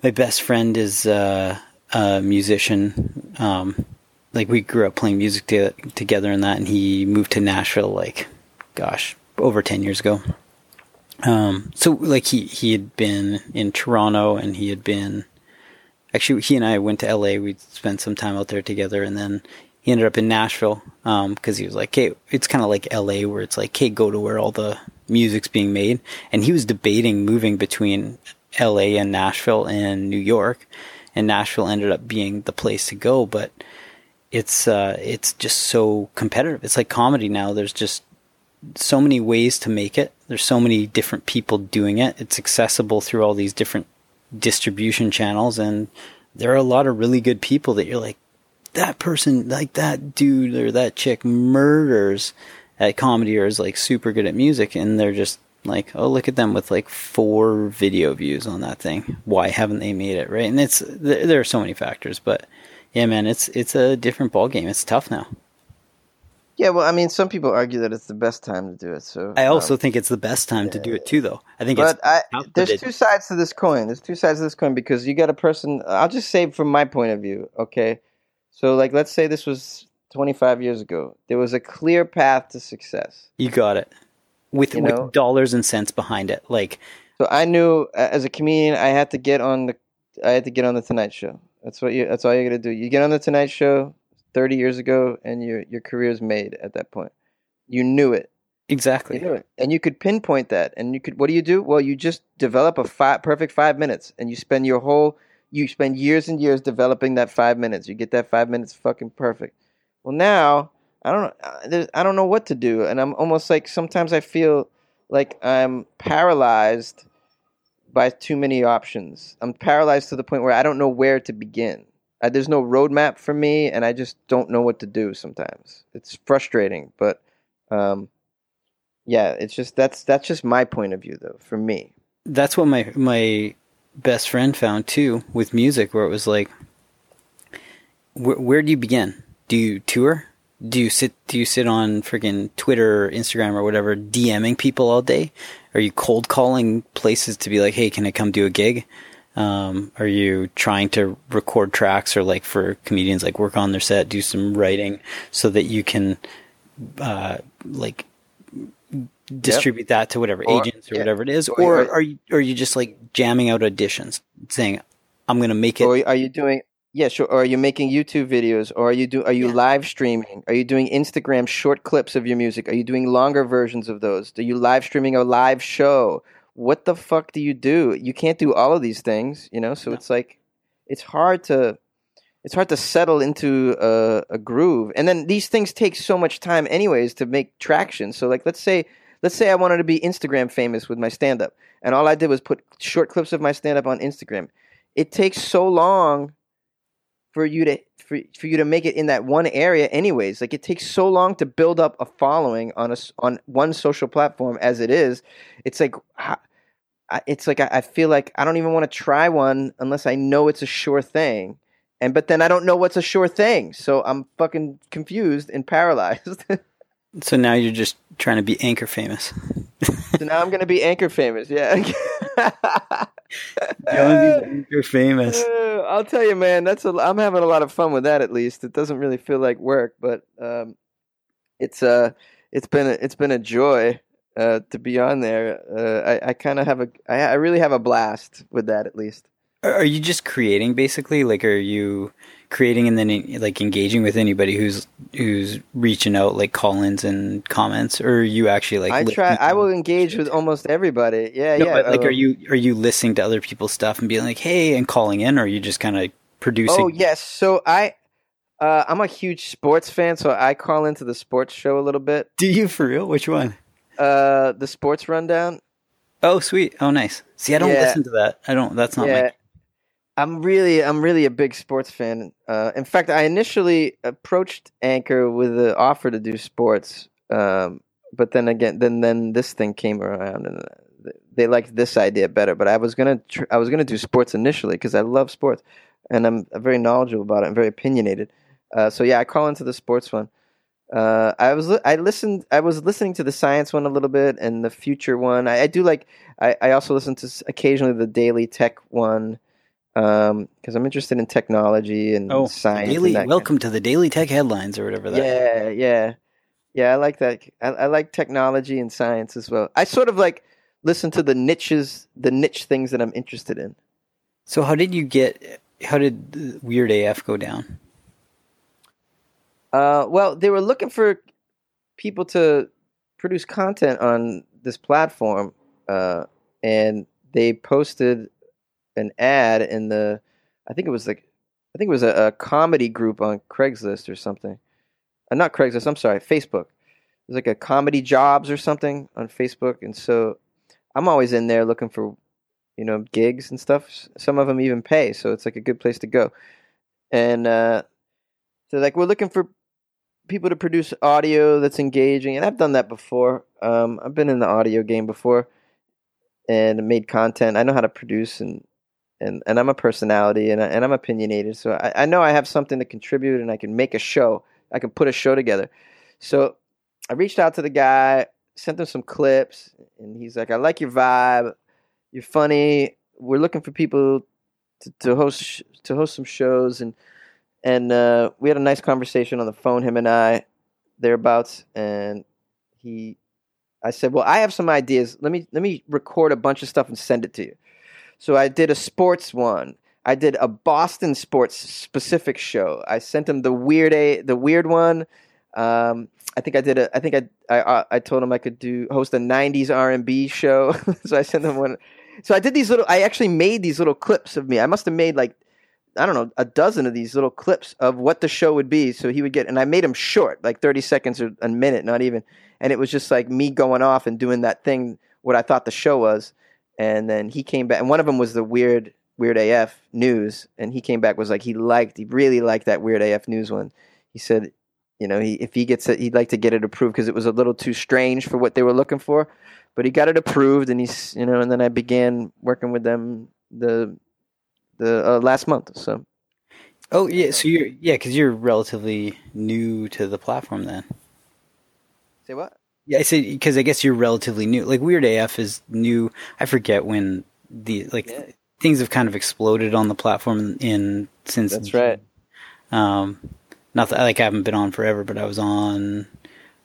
my best friend is uh, a musician. Um, like we grew up playing music to, together and that, and he moved to Nashville like, gosh, over ten years ago. Um, so like he he had been in Toronto and he had been actually he and I went to LA. We spent some time out there together, and then he ended up in Nashville because he was like, "Hey, it's kind of like LA, where it's like, hey, go to where all the music's being made." And he was debating moving between LA and Nashville and New York, and Nashville ended up being the place to go. But it's uh, it's just so competitive. It's like comedy now. There's just so many ways to make it. There's so many different people doing it. It's accessible through all these different distribution channels and there are a lot of really good people that you're like that person like that dude or that chick murders at comedy or is like super good at music and they're just like oh look at them with like four video views on that thing why haven't they made it right and it's there, there are so many factors but yeah man it's it's a different ball game it's tough now Yeah, well, I mean, some people argue that it's the best time to do it. So i also um, think it's the best time to do it too though i think but I, there's two sides to this coin. There's two sides to this coin because you got a person. I'll just say from my point of view. Okay, so like, let's say this was 25 years ago. There was a clear path to success. you got it with You know? with dollars and cents behind it like So I knew as a comedian, I had to get on the, I had to get on the Tonight Show. That's what you. That's all you got to do. You get on the Tonight Show 30 years ago, and your your career's made at that point. You knew it. exactly You knew it, and you could pinpoint that. And you could. What do you do? Well, you just develop a five, perfect five minutes, and you spend your whole. You spend years and years developing that five minutes. You get that five minutes fucking perfect. Well, now I don't know. uh, I don't know what to do, and I'm almost like sometimes I feel like I'm paralyzed by too many options. I'm paralyzed to the point where I don't know where to begin. Uh, there's no roadmap for me, and I just don't know what to do. Sometimes it's frustrating, but um, yeah, it's just that's that's just my point of view, though. For me, that's what my my best friend found too with music where it was like where, where do you begin do you tour do you sit do you sit on freaking twitter or instagram or whatever dming people all day are you cold calling places to be like hey can i come do a gig Um, are you trying to record tracks or like for comedians like work on their set, do some writing so that you can uh, like distribute that to whatever Or- agents or yeah. whatever it is, Or- or or- are you are you just like jamming out auditions, saying I'm going to make it? Or are you doing? Yeah, sure. Or are you making YouTube videos? Or are you do? Are you Yeah. live streaming? Are you doing Instagram short clips of your music? Are you doing longer versions of those? Are you live streaming a live show? What the fuck do you do? You can't do all of these things, you know. So No. it's like, it's hard to, it's hard to settle into a, a groove. And then these things take so much time, anyways, to make traction. So like, let's say, let's say I wanted to be Instagram famous with my stand up, and all I did was put short clips of my stand up on Instagram. It takes so long for you to for, for you to make it in that one area anyways. Like it takes so long to build up a following on a on one social platform as it is. It's like it's like I, I feel like i don't even want to try one unless i know it's a sure thing. And but then i don't know what's a sure thing so i'm fucking confused and paralyzed. So now you're just trying to be anchor famous. so now i'm gonna be anchor famous yeah Jonesy's anchor famous. Uh, I'll tell you, man. That's a. I'm having a lot of fun with that. At least it doesn't really feel like work, but um, it's uh, it's been a, it's been a joy uh, to be on there. Uh, I, I kind of have a. I, I really have a blast with that. At least. Are are you just creating basically? Like, are you creating and then like engaging with anybody who's who's reaching out, like call-ins and comments, or are you actually like? I try. I will engage with almost everybody. Yeah, No, yeah. but, like, are you are you listening to other people's stuff and being like, hey, and calling in, or are you just kind of producing? Oh yes. So I. Uh, I'm a huge sports fan, so I call into the sports show a little bit. Do you for real? Which one? Uh, the sports rundown. Oh, sweet. Oh, nice. See, I don't Yeah. listen to that. I don't. That's not yeah. my. I'm really, I'm really a big sports fan. Uh, in fact, I initially approached Anchor with the offer to do sports, um, but then again, then then this thing came around, and uh, they liked this idea better. But I was gonna, tr- I was gonna do sports initially because I love sports, and I'm very knowledgeable about it and very opinionated. Uh, so yeah, I call into the sports one. Uh, I was li- I listened I was listening to the science one a little bit and the future one. I, I do like I, I also listen to occasionally the daily tech one because I'm interested in technology and Oh, science. daily. and that kind- welcome to the Daily Tech headlines or whatever that. Yeah, yeah, yeah. I like that. I, I like technology and science as well. I sort of like listen to the niches, the niche things that I'm interested in. So how did you get? How did Weird AF go down? Uh, well, they were looking for people to produce content on this platform, uh, and they posted an ad in the. I think it was like, I think it was a, a comedy group on Craigslist or something. Uh, not Craigslist. I'm sorry, Facebook. It was like a comedy jobs or something on Facebook, and so I'm always in there looking for, you know, gigs and stuff. Some of them even pay, so it's like a good place to go. And uh, so, like, we're looking for people to produce audio that's engaging, and I've done that before. Um, I've been in the audio game before and made content. I know how to produce, and and, and I'm a personality, and I, and I'm opinionated, so I, I know I have something to contribute, and I can make a show. I can put a show together. So I reached out to the guy, sent him some clips, and he's like, "I like your vibe. You're funny. We're looking for people to, to host to host some shows and." and uh, we had a nice conversation on the phone, him and I, thereabouts. And he, I said, "Well, I have some ideas. Let me let me record a bunch of stuff and send it to you." So I did a sports one. I did a Boston sports specific show. I sent him the weird a the weird one. Um, I think I did a. I think I I uh, I told him I could do host a '90s R&B show. so I sent him one. So I did these little. I actually made these little clips of me. I must have made like I don't know, a dozen of these little clips of what the show would be. So he would get, and I made them short, like 30 seconds or a minute, not even. And it was just like me going off and doing that thing, what I thought the show was. And then he came back, and one of them was the weird, weird AF news. And he came back, was like, he liked, he really liked that weird AF news one. He said, you know, he, if he gets it, he'd like to get it approved because it was a little too strange for what they were looking for. But he got it approved, and he's, you know, and then I began working with them the the uh, last month. So Oh yeah, so you're yeah, because you're relatively new to the platform then. say what? Yeah, I say because I guess you're relatively new. Like Weird AF is new. I forget when the like Yeah. things have kind of exploded on the platform in since. That's right. Um, not that like I haven't been on forever, but I was on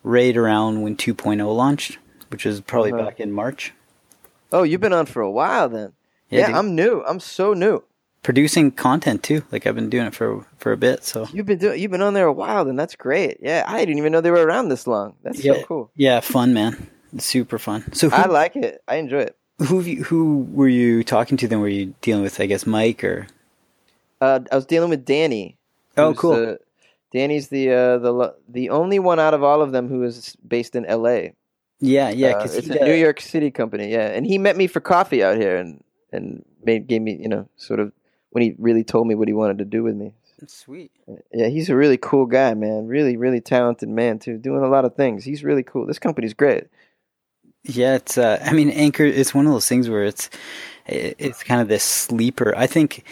right around when 2.0 launched, which is probably Uh-huh. back in March. Oh, you've been on for a while then. Yeah, dude. I'm new. I'm so new. Producing content too. Like I've been doing it for for a bit. So You've been doing. You've been on there a while, then that's great. Yeah, I didn't even know they were around this long. That's yeah, so cool. Yeah, fun man, It's super fun. So who, I like it. I enjoy it. who have you, who were you talking to then? Were you dealing with? I guess Mike or Uh, I was dealing with Danny. oh cool. uh, Danny's the uh, the the only one out of all of them who is based in L.A. yeah, yeah. Uh, Because it's a New York City company. Yeah, and he met me for coffee out here, and and made gave me you know sort of when he really told me what he wanted to do with me. sweet. Yeah, he's a really cool guy, man. Really, really talented man too. Doing a lot of things. He's really cool. This company's great. Yeah, it's. Uh, I mean, Anchor. It's one of those things where it's it's kind of this sleeper. I think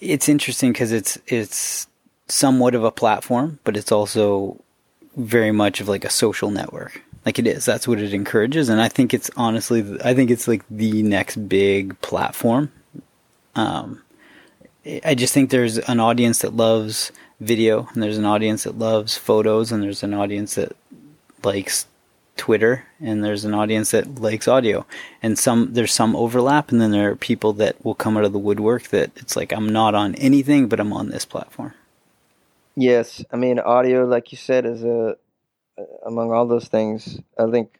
it's interesting because it's it's somewhat of a platform, but it's also very much of like a social network. Like it is. That's what it encourages, and I think it's honestly. I think it's like the next big platform. Um, I just think there's an audience that loves video, and there's an audience that loves photos, and there's an audience that likes Twitter, and there's an audience that likes audio, and some there's some overlap, and then there are people that will come out of the woodwork that it's like I'm not on anything, but I'm on this platform. Yes, I mean audio, like you said, is a among all those things. I think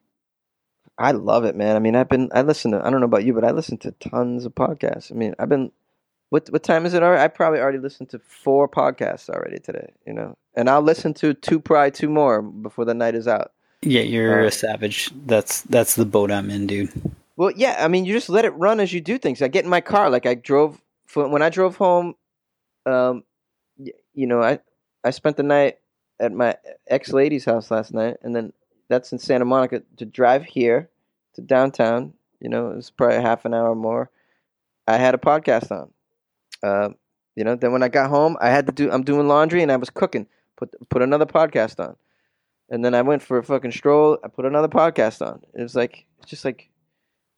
I love it, man. I mean, I've been I listen to I don't know about you, but I listen to tons of podcasts. I mean, I've been what what time is it already? I probably already listened to four podcasts already today. You know, and I'll listen to two, probably two more before the night is out. Yeah, you're Uh, a savage. That's that's the boat I'm in, dude. Well, yeah, I mean, you just let it run as you do things. I get in my car, like I drove when I drove home. Um, you know, I I spent the night at my ex lady's house last night, and then that's in Santa Monica. To drive here to downtown, you know, it was probably half an hour more. I had a podcast on. Um, you know, then when I got home, I had to do. I'm doing laundry, and I was cooking. Put put another podcast on, and then I went for a fucking stroll. I put another podcast on. It was like it's just like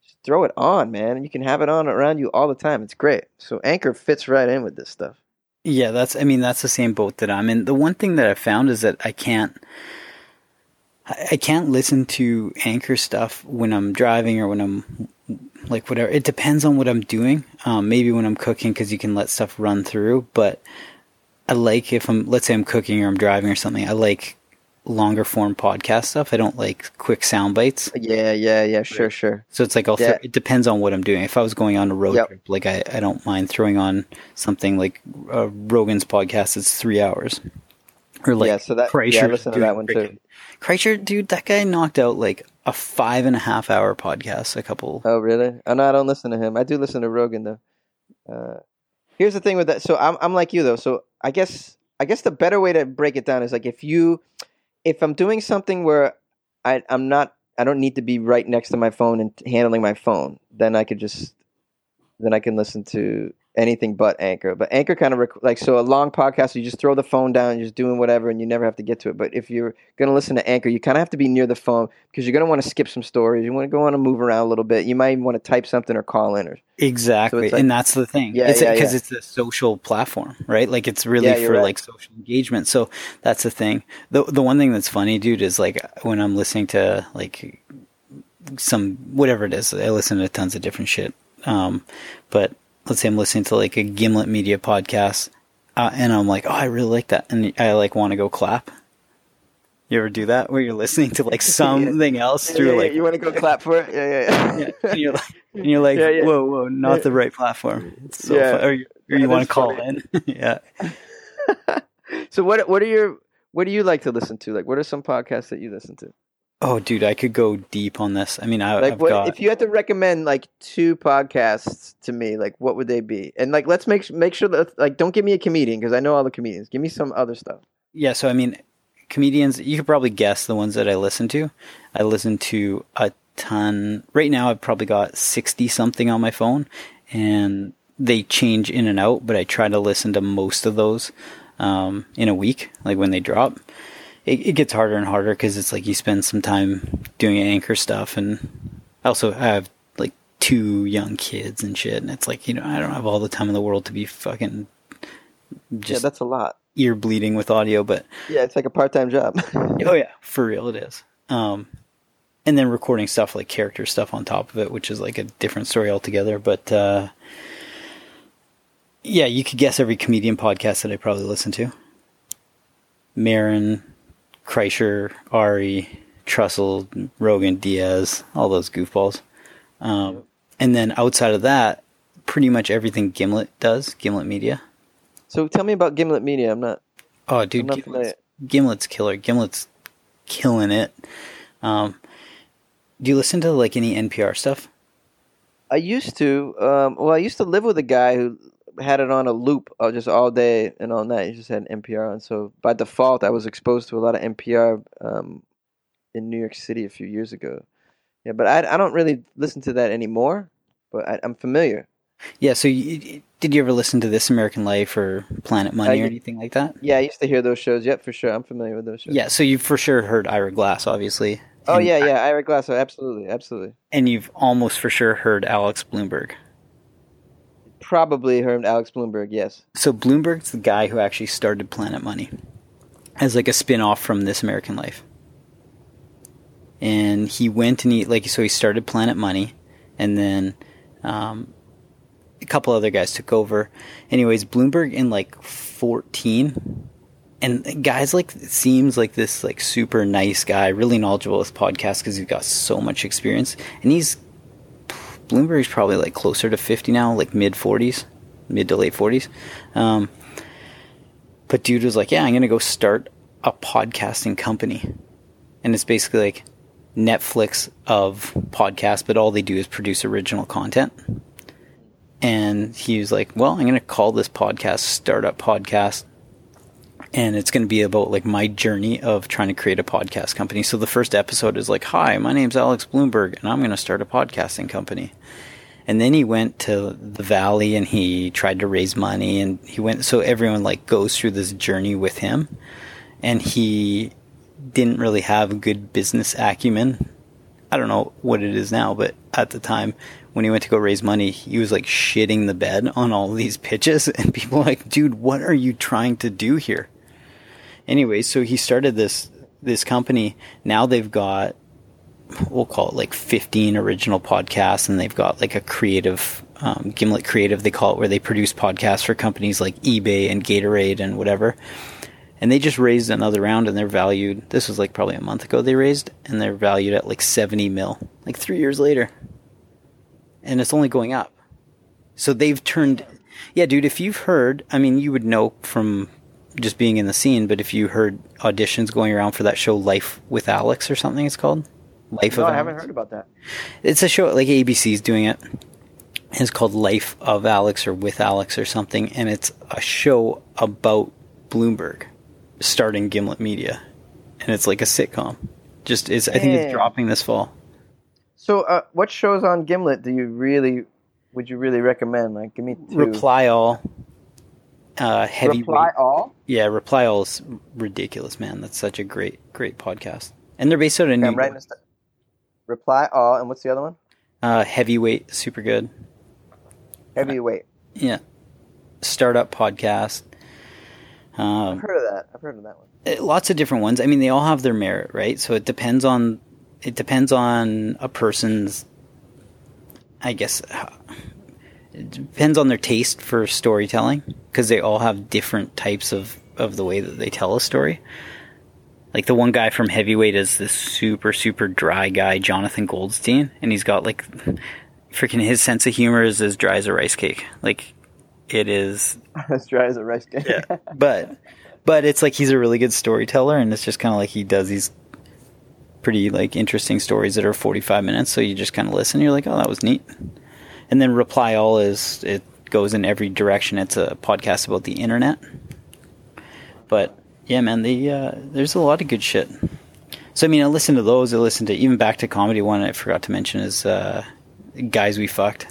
just throw it on, man. You can have it on around you all the time. It's great. So Anchor fits right in with this stuff. Yeah, that's. I mean, that's the same boat that I'm in. The one thing that I found is that I can't. I can't listen to anchor stuff when I'm driving or when I'm like whatever. It depends on what I'm doing. Um, maybe when I'm cooking because you can let stuff run through. But I like if I'm, let's say I'm cooking or I'm driving or something. I like longer form podcast stuff. I don't like quick sound bites. Yeah, yeah, yeah. Sure, sure. So it's like I'll Yeah. throw, it depends on what I'm doing. If I was going on a road Yep. trip, like I, I don't mind throwing on something like uh, Rogan's podcast. It's three hours, or like Yeah, so that- yeah, I Kreischer's listen to that one too. Kreischer, dude, that guy knocked out like a five and a half hour podcast. A couple. Oh, really? Oh, no, I don't listen to him. I do listen to Rogan though. Uh, here's the thing with that. So I'm I'm like you though. So I guess I guess the better way to break it down is like if you if I'm doing something where I I'm not I don't need to be right next to my phone and handling my phone, then I could just then I can listen to anything but Anchor. But Anchor kind of rec- like so a long podcast, you just throw the phone down, you're just doing whatever, and you never have to get to it. But if you're gonna listen to Anchor, you kind of have to be near the phone because you're gonna want to skip some stories. You want to go on and move around a little bit. You might even want to type something or call in or Exactly, So like- and that's the thing. Yeah, it's yeah, because yeah. it's a social platform, right? Like it's really Yeah, for right. like social engagement. So that's the thing. The the one thing that's funny, dude, is like when I'm listening to like some whatever it is. I listen to tons of different shit. Um, but let's say I'm listening to like a Gimlet Media podcast, uh, and I'm like, oh, I really like that, and I like want to go clap. You ever do that where you're listening to like something else through Yeah, yeah, like you want to go clap for it? Yeah, yeah, yeah, and you're like, and you're like Yeah, yeah. whoa, whoa, not the right platform. It's so Yeah. fun. Or you, or you want to call funny. in. yeah. so what what are your what do you like to listen to? Like, what are some podcasts that you listen to? Oh, dude, I could go deep on this. I mean, I, Like, I've what got. if you had to recommend like two podcasts to me? Like, what would they be? And like, let's make make sure that like, don't give me a comedian because I know all the comedians. Give me some other stuff. Yeah, so I mean, comedians, you could probably guess the ones that I listen to. I listen to a ton. Right now, I've probably got 60 something on my phone, and they change in and out, but I try to listen to most of those um, in a week, like when they drop. It, it gets harder and harder because it's like you spend some time doing anchor stuff, and I also have like two young kids and shit, and it's like you know I don't have all the time in the world to be fucking yeah, just that's a lot. ear bleeding with audio, but Yeah, it's like a part-time job. oh yeah, for real it is. Um, and then recording stuff like character stuff on top of it, which is like a different story altogether. But uh, yeah, you could guess every comedian podcast that I probably listen to. Marin, Kreischer, Ari, Trussell, Rogan, Diaz, all those goofballs. Um, and then outside of that, pretty much everything Gimlet does, Gimlet Media. so tell me about Gimlet Media. I'm not. Oh, dude, not Gimlet's. Gimlet's killer. Gimlet's killing it. Um, do you listen to like any NPR stuff? I used to. Um, well, I used to live with a guy who had it on a loop uh, just all day and all night. You just had NPR on. So by default, I was exposed to a lot of NPR um, in New York City a few years ago. Yeah, but I, I don't really listen to that anymore. But I, I'm familiar. Yeah. So, you, did you ever listen to This American Life or Planet Money or anything like that? Yeah, I used to hear those shows. Yep, for sure. I'm familiar with those shows. Yeah. So you've for sure heard Ira Glass, obviously. Oh And- yeah, yeah. Ira Glass. oh, Absolutely, absolutely. And you've almost for sure heard Alex Blumberg. Probably heard Alex Blumberg. Yes. So Blumberg's the guy who actually started Planet Money as like a spin-off from This American Life. And he went and he like so he started Planet Money and then um, a couple other guys took over. Anyways, Blumberg in like 14 and guys like seems like this like super nice guy, really knowledgeable with podcasts because he's got so much experience and he's Blumberg's probably like closer to 50 now, like mid 40s, mid to late 40s. Um, but dude was like, yeah, I'm going to go start a podcasting company. And it's basically like Netflix of podcasts, but all they do is produce original content. And he was like, well, I'm going to call this podcast Startup Podcast. And it's going to be about like my journey of trying to create a podcast company. So the first episode is like, hi, my name's Alex Blumberg, and I'm going to start a podcasting company. And then he went to the valley and he tried to raise money and he went so everyone like goes through this journey with him and he didn't really have good business acumen. I don't know what it is now, but at the time when he went to go raise money, he was like shitting the bed on all these pitches and people like, "Dude, what are you trying to do here?" Anyway, so he started this this company. Now they've got we'll call it like 15 original podcasts and they've got like a creative um, gimlet creative they call it where they produce podcasts for companies like ebay and gatorade and whatever. And they just raised another round and they're valued this was like probably a month ago they raised and they're valued at like 70 mil like three years later. And it's only going up. So they've turned yeah dude if you've heard i mean you would know from just being in the scene but if you heard auditions going around for that show life with alex or something it's called life No, of I haven't heard about that. It's a show like ABC's doing it. It's called Life of Alex or with Alex or something, and it's a show about Blumberg starting Gimlet Media, and it's like a sitcom. Just it's I think it's dropping this fall. So, uh, what shows on Gimlet do you really would you really recommend? Like, give me two. Reply All, uh, heavy Reply all. yeah, Reply All is ridiculous, man. That's such a great great podcast, and they're based out of Okay, New I'm York. down. Reply all, and what's the other one? Uh, heavyweight, super good. Heavyweight. Yeah, startup podcast. Um, I've heard of that. I've heard of that one. Uh, lots of different ones. I mean, they all have their merit, right? So it depends on it depends on a person's, I guess, uh, it depends on their taste for storytelling because they all have different types of of the way that they tell a story. Like the one guy from Heavyweight is this super super dry guy, Jonathan Goldstein, and he's got like freaking his sense of humor is as dry as a rice cake. Like it is as dry as a rice cake. yeah. but but it's like he's a really good storyteller and it's just kind of like he does these pretty like interesting stories that are 45 minutes so you just kind of listen you're like oh that was neat and then reply all is it goes in every direction. It's a podcast about the internet. But yeah man the uh, there's a lot of good shit. So i mean i listen to those. I listen to even back to comedy. One i forgot to mention is uh guys we fucked.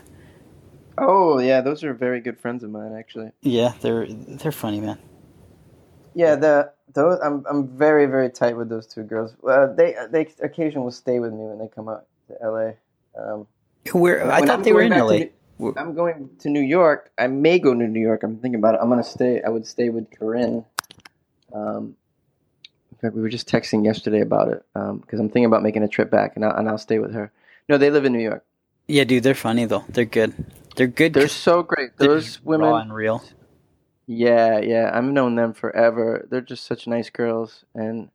Oh yeah, those are very good friends of mine actually. yeah they're they're funny man. Yeah, the those I'm I'm very very tight with those two girls. Uh, they they occasionally will stay with me when they come out to LA. Um, Where I When thought I'm they were in LA. New- I'm going to New York. I may go to New York. I'm thinking about it. I'm gonna stay. I would stay with Corinne. Um, in fact, we were just texting yesterday about it because I'm thinking about making a trip back, and I'll, and I'll stay with her. No, they live in New York. Yeah, dude, they're funny though. They're good. They're good. They're so great. Those women. raw and real. Yeah, yeah. I've known them forever. They're just such nice girls, and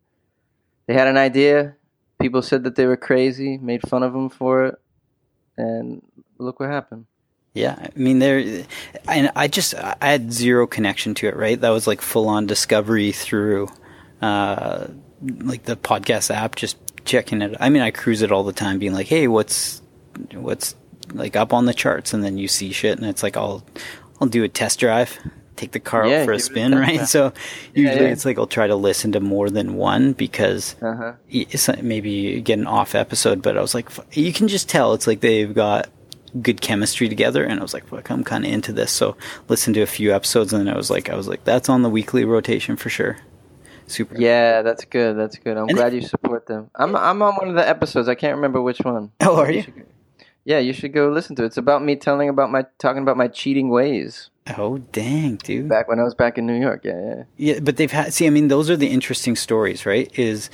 they had an idea. People said that they were crazy, made fun of them for it, and look what happened. Yeah, I mean, they're, and I just I had zero connection to it. Right, that was like full on discovery through, uh, like the podcast app. Just checking it. I mean, I cruise it all the time, being like, hey, what's what's like up on the charts, and then you see shit, and it's like I'll I'll do a test drive, take the car Yeah, out for a spin, right? So usually yeah. it's like I'll try to listen to more than one because Uh huh. it's maybe you get an off episode, but I was like, you can just tell it's like they've got good chemistry together, and I was like, fuck, I'm kind of into this. So listen to a few episodes, and then I was like, I was like, that's on the weekly rotation for sure. Super. Yeah, that's good. That's good. I'm And glad you support them. I'm I'm on one of the episodes. I can't remember which one. Oh, are you? yeah, you should go listen to it. It's about me telling about my talking about my cheating ways Oh, dang, dude. back when I was back in New York. Yeah, yeah. Yeah, but they've had. See, I mean, those are the interesting stories, right? Is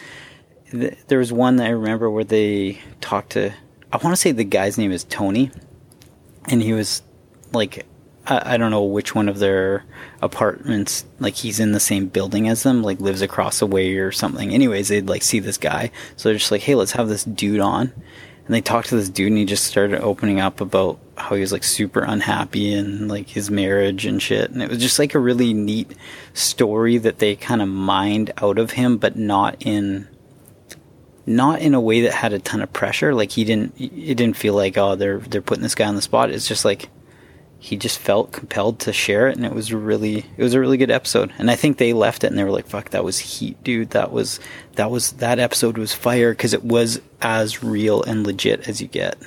th- there was one that I remember where they talked to. I want to say the guy's name is Tony, and he was like, I, I don't know which one of their apartments. Like he's in the same building as them, like lives across the way or something. Anyways, they'd like see this guy, so they're just like, hey, let's have this dude on. And they talked to this dude, and he just started opening up about how he was like super unhappy and like his marriage and shit. And it was just like a really neat story that they kind of mined out of him, but not in not in a way that had a ton of pressure. Like he didn't, it didn't feel like oh they're they're putting this guy on the spot. It's just like he just felt compelled to share it, and it was really it was a really good episode. And I think they left it and they were like, "Fuck, that was heat, dude. That was that was that episode was fire because it was as real and legit as you get."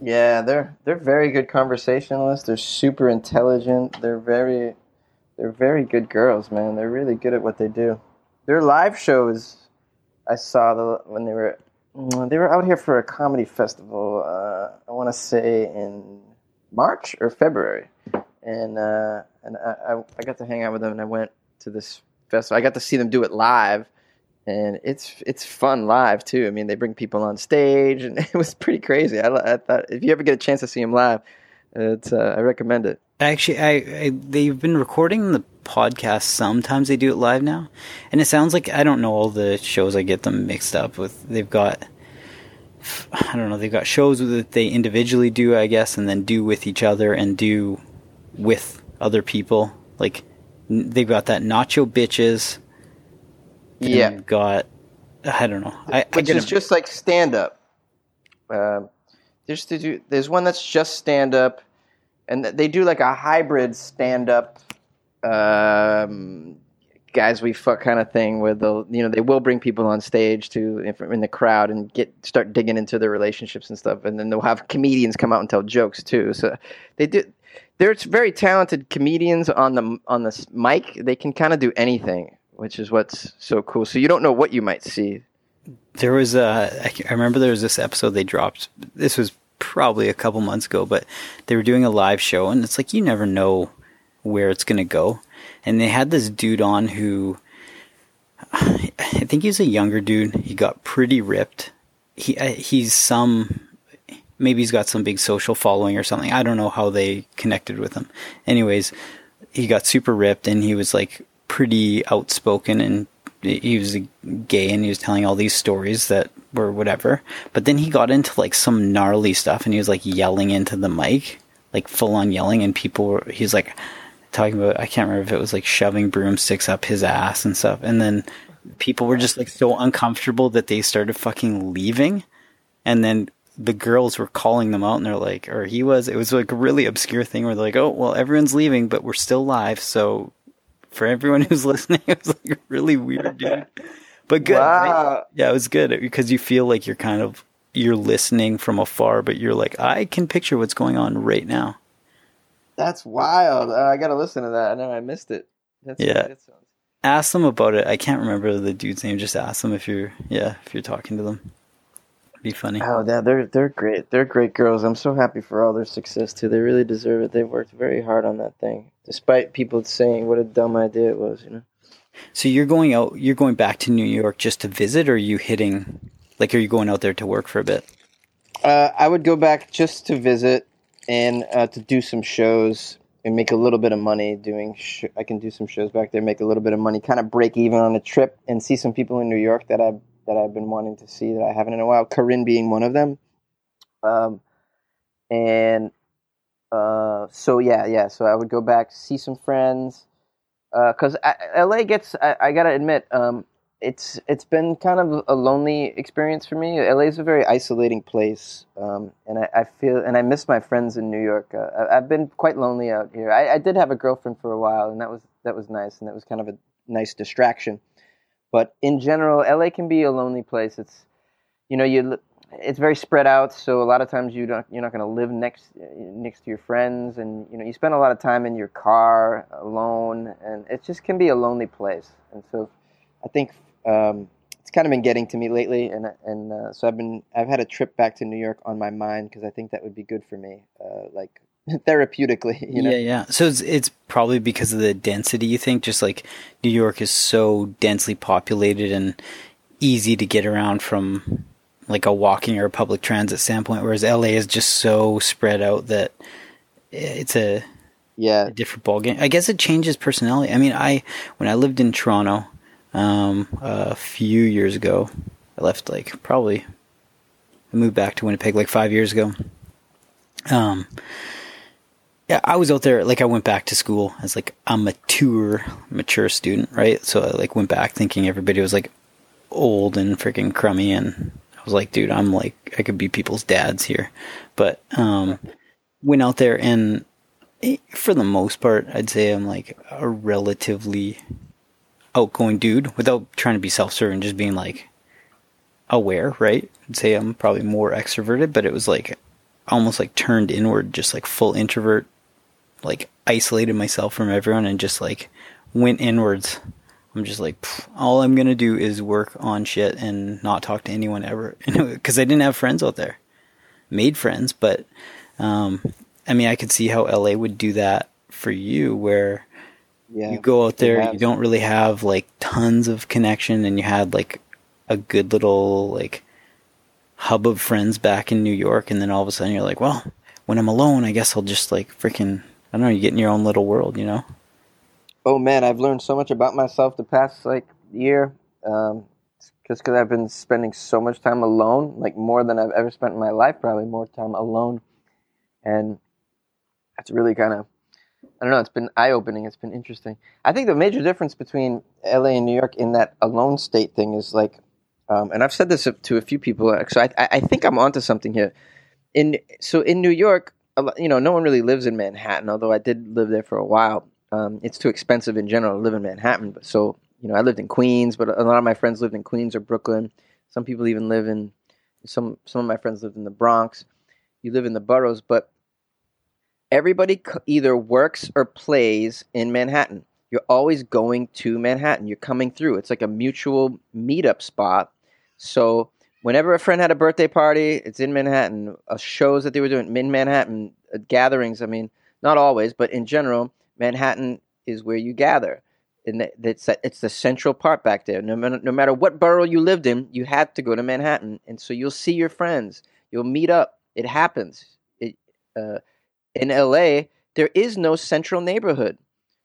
Yeah, they're they're very good conversationalists. They're super intelligent. They're very they're very good girls, man. They're really good at what they do. Their live shows, I saw the when they were they were out here for a comedy festival. Uh, I want to say in March or February, and uh, and I, I got to hang out with them, and I went to this festival. I got to see them do it live, and it's it's fun live too. I mean, they bring people on stage, and it was pretty crazy. I, I thought if you ever get a chance to see them live, it's uh, I recommend it. Actually, I, I they've been recording the podcast. Sometimes they do it live now, and it sounds like I don't know all the shows. I get them mixed up with. They've got I don't know. They've got shows that they individually do, I guess, and then do with each other and do with other people. Like they've got that Nacho Bitches. Yeah, got I don't know. I, I which get is just like stand up. Um, there's to do. There's one that's just stand up, and they do like a hybrid stand up. Um, guys we fuck kind of thing where they'll you know they will bring people on stage to in the crowd and get start digging into their relationships and stuff and then they'll have comedians come out and tell jokes too. So they do there's very talented comedians on the on the mic. They can kind of do anything which is what's so cool. So you don't know what you might see. There was a I remember there was this episode they dropped this was probably a couple months ago but they were doing a live show and it's like you never know where it's going to go and they had this dude on who I think he's a younger dude. He got pretty ripped. He uh, he's some maybe he's got some big social following or something. I don't know how they connected with him. Anyways he got super ripped and he was like pretty outspoken and he was gay and he was telling all these stories that were whatever. But then he got into like some gnarly stuff and he was like yelling into the mic like full on yelling and people were he's like talking about I can't remember if it was like shoving broomsticks up his ass and stuff. And then people were just like so uncomfortable that they started fucking leaving. And then the girls were calling them out and they're like or he was it was like a really obscure thing where they're like oh well everyone's leaving but we're still live. So for everyone who's listening it was like a really weird dude. But good right? Yeah it was good because you feel like you're kind of you're listening from afar but you're like i can picture what's going on right now That's wild. Uh, I gotta listen to that. I know I missed it. That's Yeah. that ask them about it i can't remember the dude's name just ask them if you're yeah if you're talking to them Be funny. Oh, yeah, they're they're great. They're great girls. I'm so happy for all their success too. They really deserve it. They've worked very hard on that thing, despite people saying what a dumb idea it was. You know. So you're going out. You're going back to New York just to visit, or are you hitting? Like, are you going out there to work for a bit? Uh, I would go back just to visit and uh, to do some shows and make a little bit of money doing. Sh- I can do some shows back there, make a little bit of money, kind of break even on a trip, and see some people in New York that I that I've been wanting to see that I haven't in a while. Corinne being one of them. Um, and uh, so yeah, yeah. So I would go back, see some friends, because uh, LA gets. I, I gotta admit, um, it's it's been kind of a lonely experience for me. LA is a very isolating place, um, and I, I, feel and I miss my friends in New York. Uh, I've been quite lonely out here. I, I did have a girlfriend for a while, and that was that was nice, and that was kind of a nice distraction. But in general, LA can be a lonely place. It's you know you it's very spread out, so a lot of times you don't you're not going to live next next to your friends, and you know you spend a lot of time in your car alone, and it just can be a lonely place. And so, I think um, it's kind of been getting to me lately, and and uh, so I've been I've had a trip back to New York on my mind because I think that would be good for me, uh, like therapeutically. You know? Yeah, yeah. So it's it's probably because of the density. You think just like New York is so densely populated and easy to get around from like a walking or a public transit standpoint, whereas LA is just so spread out that it's a yeah a different ballgame. I guess it changes personality. I mean, I when I lived in Toronto um, a few years ago, I left like probably I moved back to Winnipeg like five years ago. Um, yeah, I was out there. Like, I went back to school as like a mature, mature student, right? So I like went back thinking everybody was like old and freaking crummy, and I was like, dude, I'm like I could be people's dads here. But um, went out there, and eh, for the most part, I'd say I'm like a relatively outgoing dude without trying to be self-serving, just being like aware, right? I'd say I'm probably more extroverted, but it was like almost like turned inward, just like full introvert like isolated myself from everyone and just like went inwards. I'm just like, all I'm gonna do is work on shit and not talk to anyone ever, because I didn't have friends out there. Made friends, but um, I mean, I could see how LA would do that for you, where yeah, you go out there, you don't really have like tons of connection, and you had like a good little like hub of friends back in New York, and then all of a sudden you're like, well, when I'm alone, I guess I'll just like freaking I don't know, you get in your own little world, you know? Oh man, I've learned so much about myself the past like year. Um, just because I've been spending so much time alone, like more than I've ever spent in my life, probably more time alone. And that's really kind of, I don't know, it's been eye opening. It's been interesting. I think the major difference between LA and New York in that alone state thing is like, um, and I've said this to a few people, so I, I think I'm onto something here. In so in New York, you know, no one really lives in Manhattan, although I did live there for a while. Um, it's too expensive in general to live in Manhattan. But so, you know, I lived in Queens, but a lot of my friends lived in Queens or Brooklyn. Some people even live in some. Some of my friends lived in the Bronx. You live in the boroughs, but everybody either works or plays in Manhattan. You're always going to Manhattan. You're coming through. It's like a mutual meetup spot. So whenever a friend had a birthday party, it's in Manhattan. Uh, shows that they were doing in Manhattan, uh, gatherings. I mean, not always, but in general, Manhattan is where you gather. And it's it's the central part back there. No matter, no matter what borough you lived in, you had to go to Manhattan, and so you'll see your friends. You'll meet up. It happens. It, uh, in L.A., there is no central neighborhood.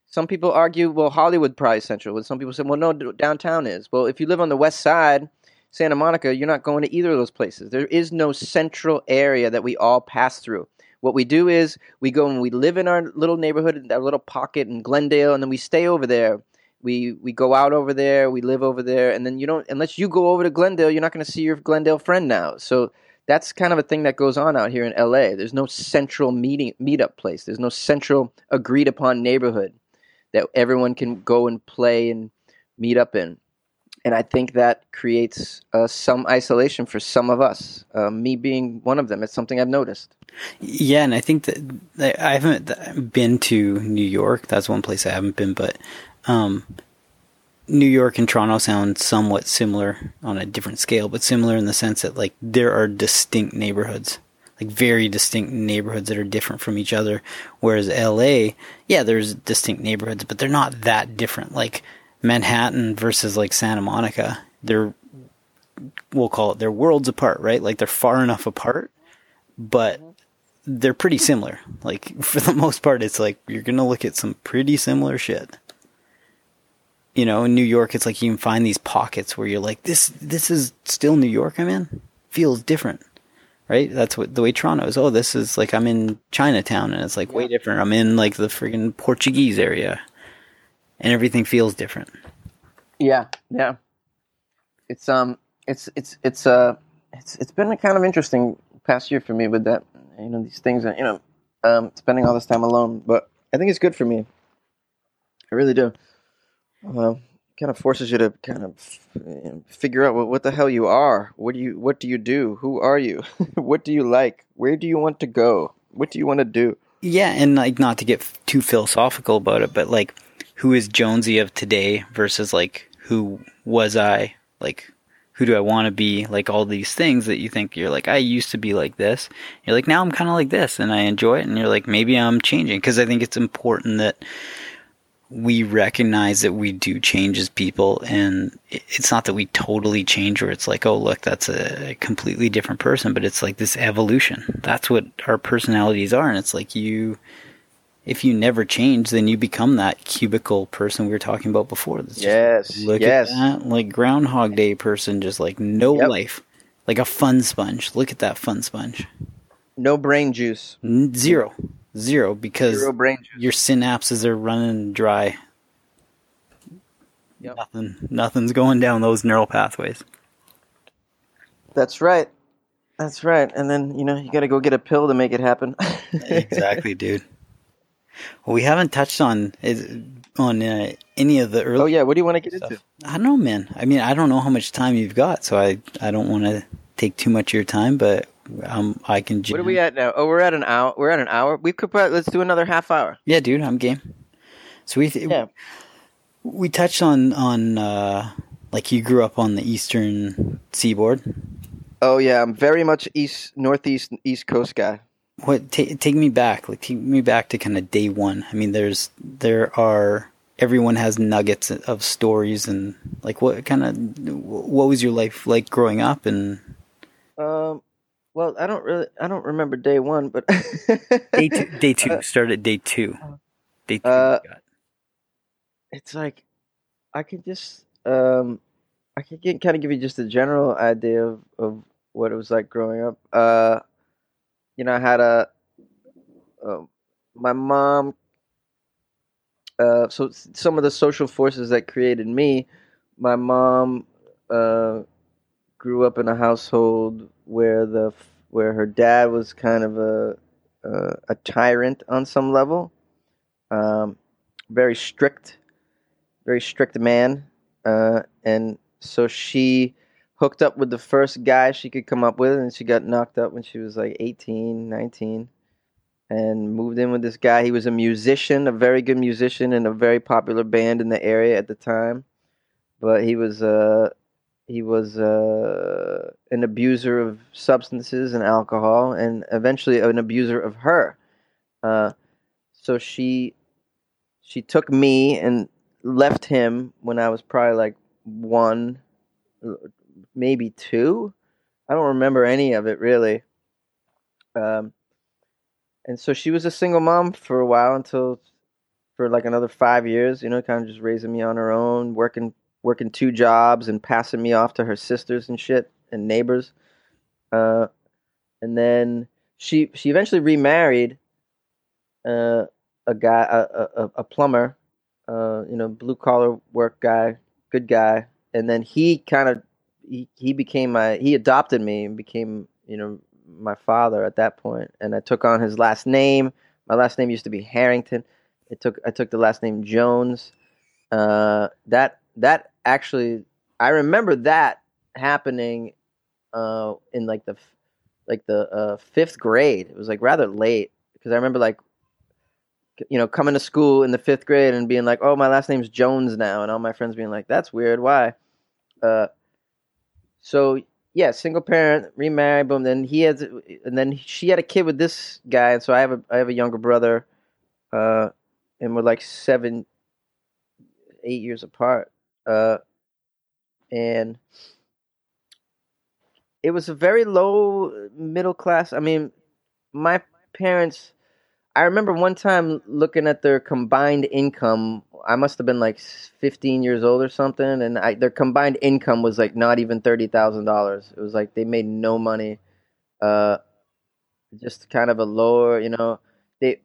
Some people argue, well, Hollywood probably central. Some people say, well, no, downtown is. Well, if you live on the west side, Santa Monica, you're not going to either of those places. There is no central area that we all pass through. What we do is we go and we live in our little neighborhood, our little pocket in Glendale, and then we stay over there. We we go out over there, we live over there, and then you don't unless you go over to Glendale, you're not going to see your Glendale friend now. So that's kind of a thing that goes on out here in LA. There's no central meeting meetup place. There's no central agreed upon neighborhood that everyone can go and play and meet up in and I think that creates uh, some isolation for some of us. Uh, me being one of them, it's something I've noticed. Yeah, and I think that I haven't been to New York. That's one place I haven't been, but um, New York and Toronto sound somewhat similar on a different scale, but similar in the sense that like there are distinct neighborhoods, like very distinct neighborhoods that are different from each other. Whereas LA, yeah, there's distinct neighborhoods, but they're not that different. Like Manhattan versus like Santa Monica, they're we'll call it they're worlds apart, right? Like they're far enough apart, but they're pretty similar. Like for the most part, it's like you're gonna look at some pretty similar shit you know, in New York, it's like you can find these pockets where you're like, this, this is still New York I'm in. Feels different, right? That's what the way Toronto is. Oh, this is like I'm in Chinatown, and it's like way different. I'm in like the friggin' Portuguese area, and everything feels different. Yeah, yeah. It's um, it's it's it's uh, it's it's been a kind of interesting past year for me with that. You know, these things, you know, um, spending all this time alone, but I think it's good for me. I really do. Well, kind of forces you to kind of figure out what, what the hell you are. What do you what do you do? Who are you? what do you like? Where do you want to go? What do you want to do? Yeah, and like not to get too philosophical about it, but like who is Jonesy of today versus like who was I? Like who do I want to be? Like all these things that you think you're like I used to be like this. You're like now I'm kind of like this and I enjoy it and you're like maybe I'm changing because I think it's important that we recognize that we do change as people and it's not that we totally change where it's like oh look that's a completely different person but it's like this evolution. That's what our personalities are and it's like you if you never change then you become that cubicle person we were talking about before. That's yes look yes. at that like groundhog day person just like no yep. life. Like a fun sponge. Look at that fun sponge. No brain juice. Zero Zero because Zero brain juice. your synapses are running dry. Yep. Nothing, nothing's going down those neural pathways. That's right. That's right. And then you know you got to go get a pill to make it happen. exactly, dude. Well, we haven't touched on on uh, any of the early. Oh yeah, what do you want to get stuff. into? I don't know, man. I mean, I don't know how much time you've got, so I I don't want to take too much of your time, but um, I can. Jam. What are we at now? Oh, we're at an hour. We're at an hour. We could probably let's do another half hour. Yeah, dude, I'm game. So we th- yeah. we touched on on uh, like you grew up on the eastern seaboard. Oh yeah, I'm very much east northeast east coast guy. What t- take me back? Like take me back to kind of day one. I mean, there's there are everyone has nuggets of stories and like what kind of what was your life like growing up and um well, I don't really, I don't remember day one, but day two, day two, uh, start at day two. Day two. Uh, it's like I could just, um, I could get, kind of give you just a general idea of, of what it was like growing up. Uh, you know, I had a, uh, my mom. Uh, so some of the social forces that created me, my mom uh, grew up in a household where the where her dad was kind of a a, a tyrant on some level, um, very strict, very strict man, uh, and so she hooked up with the first guy she could come up with, and she got knocked up when she was like 18, 19, and moved in with this guy. He was a musician, a very good musician, in a very popular band in the area at the time, but he was uh, he was uh, an abuser of substances and alcohol, and eventually an abuser of her. Uh, so she she took me and left him when I was probably like one, maybe two. I don't remember any of it really. Um, and so she was a single mom for a while until for like another five years. You know, kind of just raising me on her own, working working two jobs and passing me off to her sisters and shit and neighbors. Uh, and then she she eventually remarried uh, a guy, a, a, a plumber, uh, you know, blue collar work guy, good guy. And then he kind of he, he became my he adopted me and became you know my father at that point. And I took on his last name. My last name used to be Harrington. It took I took the last name Jones. Uh, that that actually I remember that happening uh, in like the like the uh, fifth grade. It was like rather late because I remember like you know, coming to school in the fifth grade and being like, "Oh, my last name's Jones now," and all my friends being like, "That's weird. Why?" Uh, so yeah, single parent, remarried, boom. Then he has, and then she had a kid with this guy, and so I have a I have a younger brother, uh, and we're like seven, eight years apart, uh, and it was a very low middle class. I mean, my parents. I remember one time looking at their combined income. I must have been like 15 years old or something, and I, their combined income was like not even thirty thousand dollars. It was like they made no money. Uh, just kind of a lower, you know. They,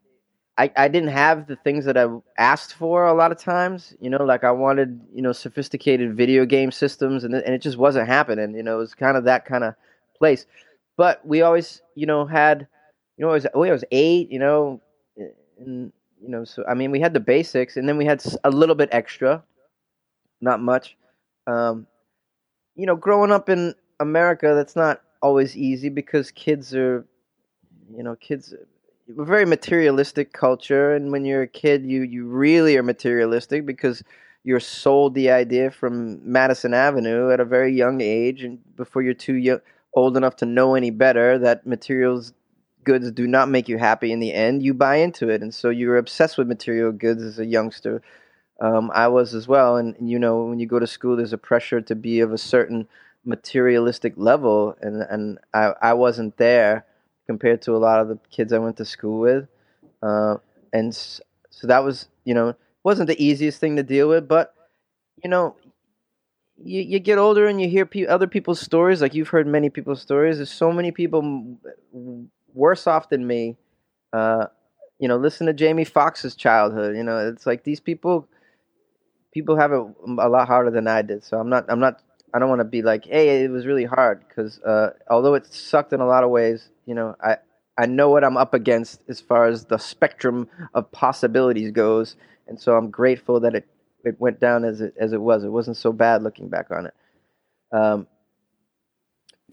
I, I didn't have the things that I asked for a lot of times. You know, like I wanted, you know, sophisticated video game systems, and and it just wasn't happening. You know, it was kind of that kind of place. But we always, you know, had you know, it was, oh, I was eight, you know, and, you know, so, I mean, we had the basics and then we had a little bit extra, not much. Um, you know, growing up in America, that's not always easy because kids are, you know, kids, we're very materialistic culture. And when you're a kid, you, you really are materialistic because you're sold the idea from Madison Avenue at a very young age and before you're too young, old enough to know any better that materials goods do not make you happy in the end, you buy into it, and so you're obsessed with material goods as a youngster. Um, I was as well, and you know when you go to school, there's a pressure to be of a certain materialistic level, and and I I wasn't there compared to a lot of the kids I went to school with, uh, and so that was you know wasn't the easiest thing to deal with, but you know you, you get older and you hear pe- other people's stories like you've heard many people's stories there's so many people worse off than me. Uh, you know, listen to Jamie Foxx's childhood. You know, it's like these people, people have it a lot harder than I did. So I'm not, I'm not, I don't want to be like, hey, it was really hard because uh, although it sucked in a lot of ways, you know, I, I know what I'm up against as far as the spectrum of possibilities goes, and so I'm grateful that it, it went down as it as it was. It wasn't so bad looking back on it. Um,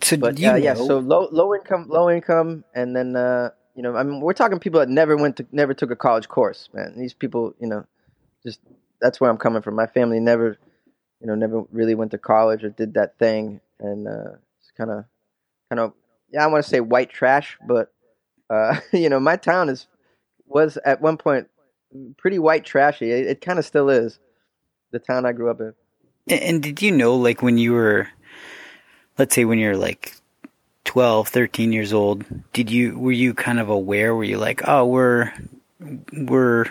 so but you uh, yeah, so low low income, low income, and then uh, you know, I mean, we're talking people that never went to, never took a college course, man. These people, you know, just that's where I'm coming from. My family never, you know, never really went to college or did that thing, and uh, it's kind of, kind of, yeah, I want to say white trash, but uh, you know, my town is was at one point pretty white trashy. It, it kind of still is. The town I grew up in. And- did you know, like, when you were, let's say, when you're like 12, 13 years old, did you were you kind of aware? Were you like, oh, we're we're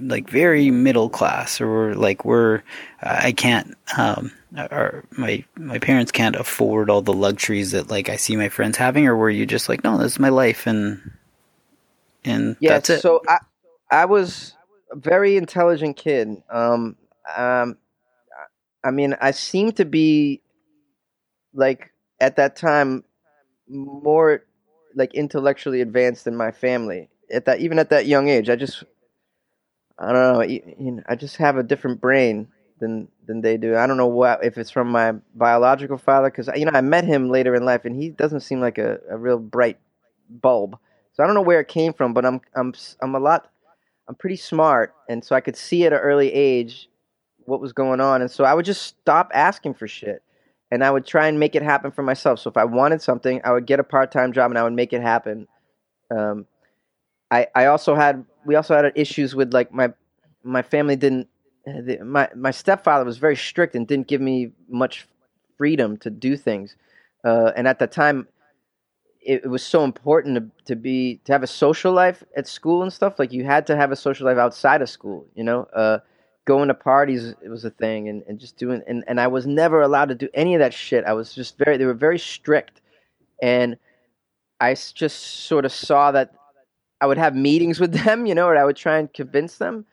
like very middle class, or like we're I can't um or my my parents can't afford all the luxuries that like I see my friends having, or were you just like, no, this is my life and and Yeah, that's it? so I I was a very intelligent kid. Um, um, I mean, I seem to be like at that time more like intellectually advanced than my family. At that, even at that young age, I just I don't know. y- You know, I just have a different brain than than they do. I don't know what if it's from my biological father because you know I met him later in life and he doesn't seem like a, a real bright bulb. So I don't know where it came from, but I'm I'm I'm a lot I'm pretty smart, and so I could see at an early age what was going on, and so I would just stop asking for shit, and I would try and make it happen for myself. So if I wanted something, I would get a part time job and I would make it happen. Um, I I also had we also had issues with like my my family didn't the, my my stepfather was very strict and didn't give me much freedom to do things, uh, and at the time it, it was so important to, to be to have a social life at school and stuff. Like you had to have a social life outside of school. You know, uh, going to parties it was a thing, and, and just doing. And, and I was never allowed to do any of that shit. I was just very. They were very strict, and I just sort of saw that I would have meetings with them. You know, or I would try and convince them.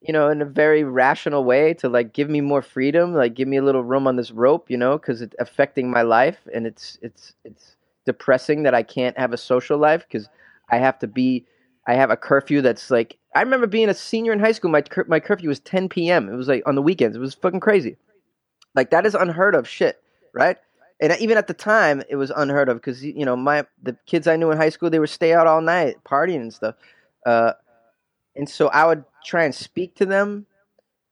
You know, in a very rational way to like give me more freedom, like give me a little room on this rope. You know, because it's affecting my life, and it's it's it's depressing that I can't have a social life because I have to be. I have a curfew that's like. I remember being a senior in high school. My cur- my curfew was 10 p.m. It was like on the weekends. It was fucking crazy. Like that is unheard of shit, right? And even at the time, it was unheard of because you know my the kids I knew in high school they would stay out all night partying and stuff. Uh, and so I would try and speak to them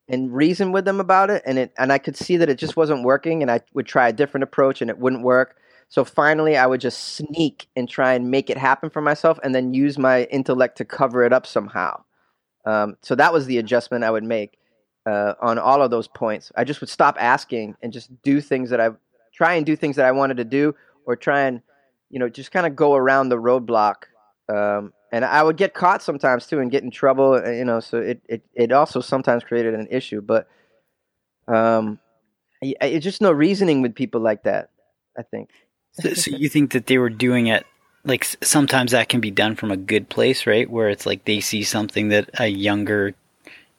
and reason with them about it, and it and I could see that it just wasn't working, and I would try a different approach, and it wouldn't work. So finally, I would just sneak and try and make it happen for myself, and then use my intellect to cover it up somehow. Um, so that was the adjustment I would make uh, on all of those points. I just would stop asking and just do things that I try and do things that I wanted to do, or try and you know just kind of go around the roadblock. Um, and I would get caught sometimes too and get in trouble. uh, You know, so it it, it also sometimes created an issue. But um, I- it's just no reasoning with people like that. I think. So, so you think that they were doing it like sometimes that can be done from a good place, right? Where it's like they see something that a younger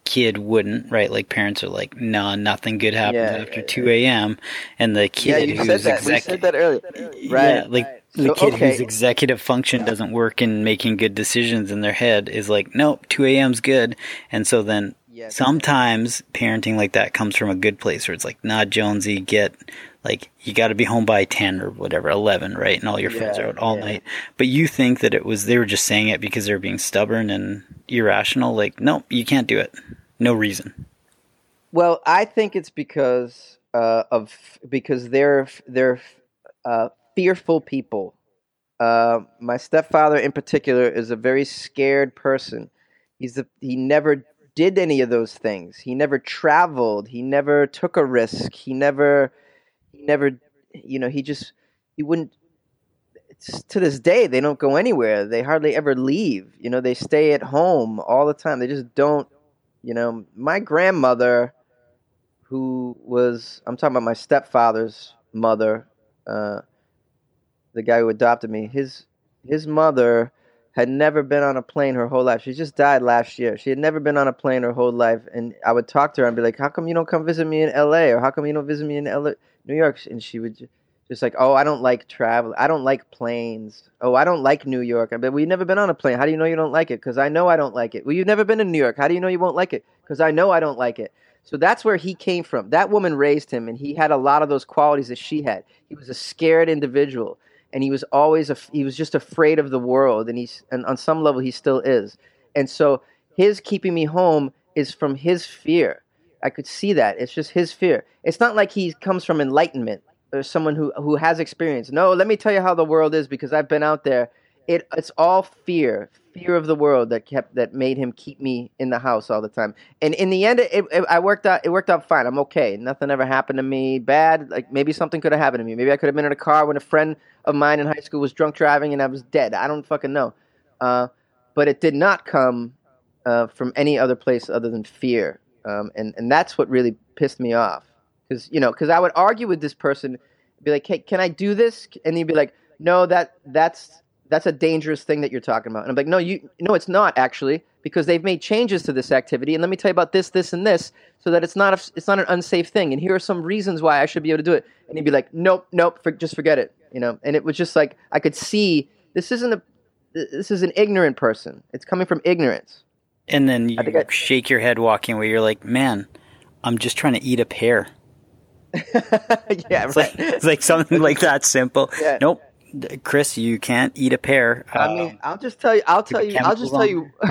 kid wouldn't, right? Like parents are like, "Nah, nothing good happens Yeah, after yeah, two a.m." And the Yeah, kid you who's. We said that earlier. yeah, Right. like the So, kid whose executive function doesn't work in making good decisions in their head is like, "Nope, two a.m.'s good," and so then sometimes parenting like that comes from a good place where it's like, nah, Jonesy, get like you got to be home by ten or whatever, eleven, right? And all your friends are out all yeah. night. But you think that it was they were just saying it because they're being stubborn and irrational. Like, no, you can't do it. No reason. Well, I think it's because uh, of because they're they're uh, fearful people. Uh, my stepfather, in particular, is a very scared person. He's a, he never did any of those things. He never traveled. He never took a risk. He never never you know he just he wouldn't. To this day, they don't go anywhere. They hardly ever leave. You know, they stay at home all the time. They just don't. You know, my grandmother who was I'm talking about my stepfather's mother, uh, the guy who adopted me. His his mother had never been on a plane her whole life. She just died last year. She had never been on a plane her whole life, and I would talk to her and be like, "How come you don't come visit me in L.A. or how come you don't visit me in L.A. New York?" And she would just like, "Oh, I don't like travel. I don't like planes. Oh, I don't like New York." But we've never been on a plane. How do you know you don't like it? Because I know I don't like it. Well, you've never been in New York. How do you know you won't like it? Because I know I don't like it. So that's where he came from. That woman raised him, and he had a lot of those qualities that she had. He was a scared individual, and he was always a, he was just afraid of the world, and he's and on some level he still is. And so his keeping me home is from his fear. I could see that. It's just his fear. It's not like he comes from enlightenment or someone who who has experience. No, let me tell you how the world is because I've been out there. It it's all fear, fear of the world that kept that made him keep me in the house all the time. And in the end, it, it, I worked out. It worked out fine. I'm okay. Nothing ever happened to me bad. Like maybe something could have happened to me. Maybe I could have been in a car when a friend of mine in high school was drunk driving and I was dead. I don't fucking know. Uh, but it did not come uh, from any other place other than fear. Um, and and that's what really pissed me off. Because you know, because I would argue with this person, be like, "Hey, can I do this?" And he'd be like, "No, that that's that's a dangerous thing that you're talking about." And I'm like, "No, you no, it's not actually, because they've made changes to this activity, and let me tell you about this, this, and this, so that it's not a, it's not an unsafe thing. And here are some reasons why I should be able to do it." And he'd be like, "Nope, nope, for, just forget it," you know. And it was just like I could see this isn't a this is an ignorant person. It's coming from ignorance. And then you I I- shake your head walking away. You're like, man, I'm just trying to eat a pear. yeah, It's right. like, it's like something like that simple. Yeah. Nope. Chris, you can't eat a pear. I Uh, mean, I'll just tell you. I'll tell you. I'll just tell you.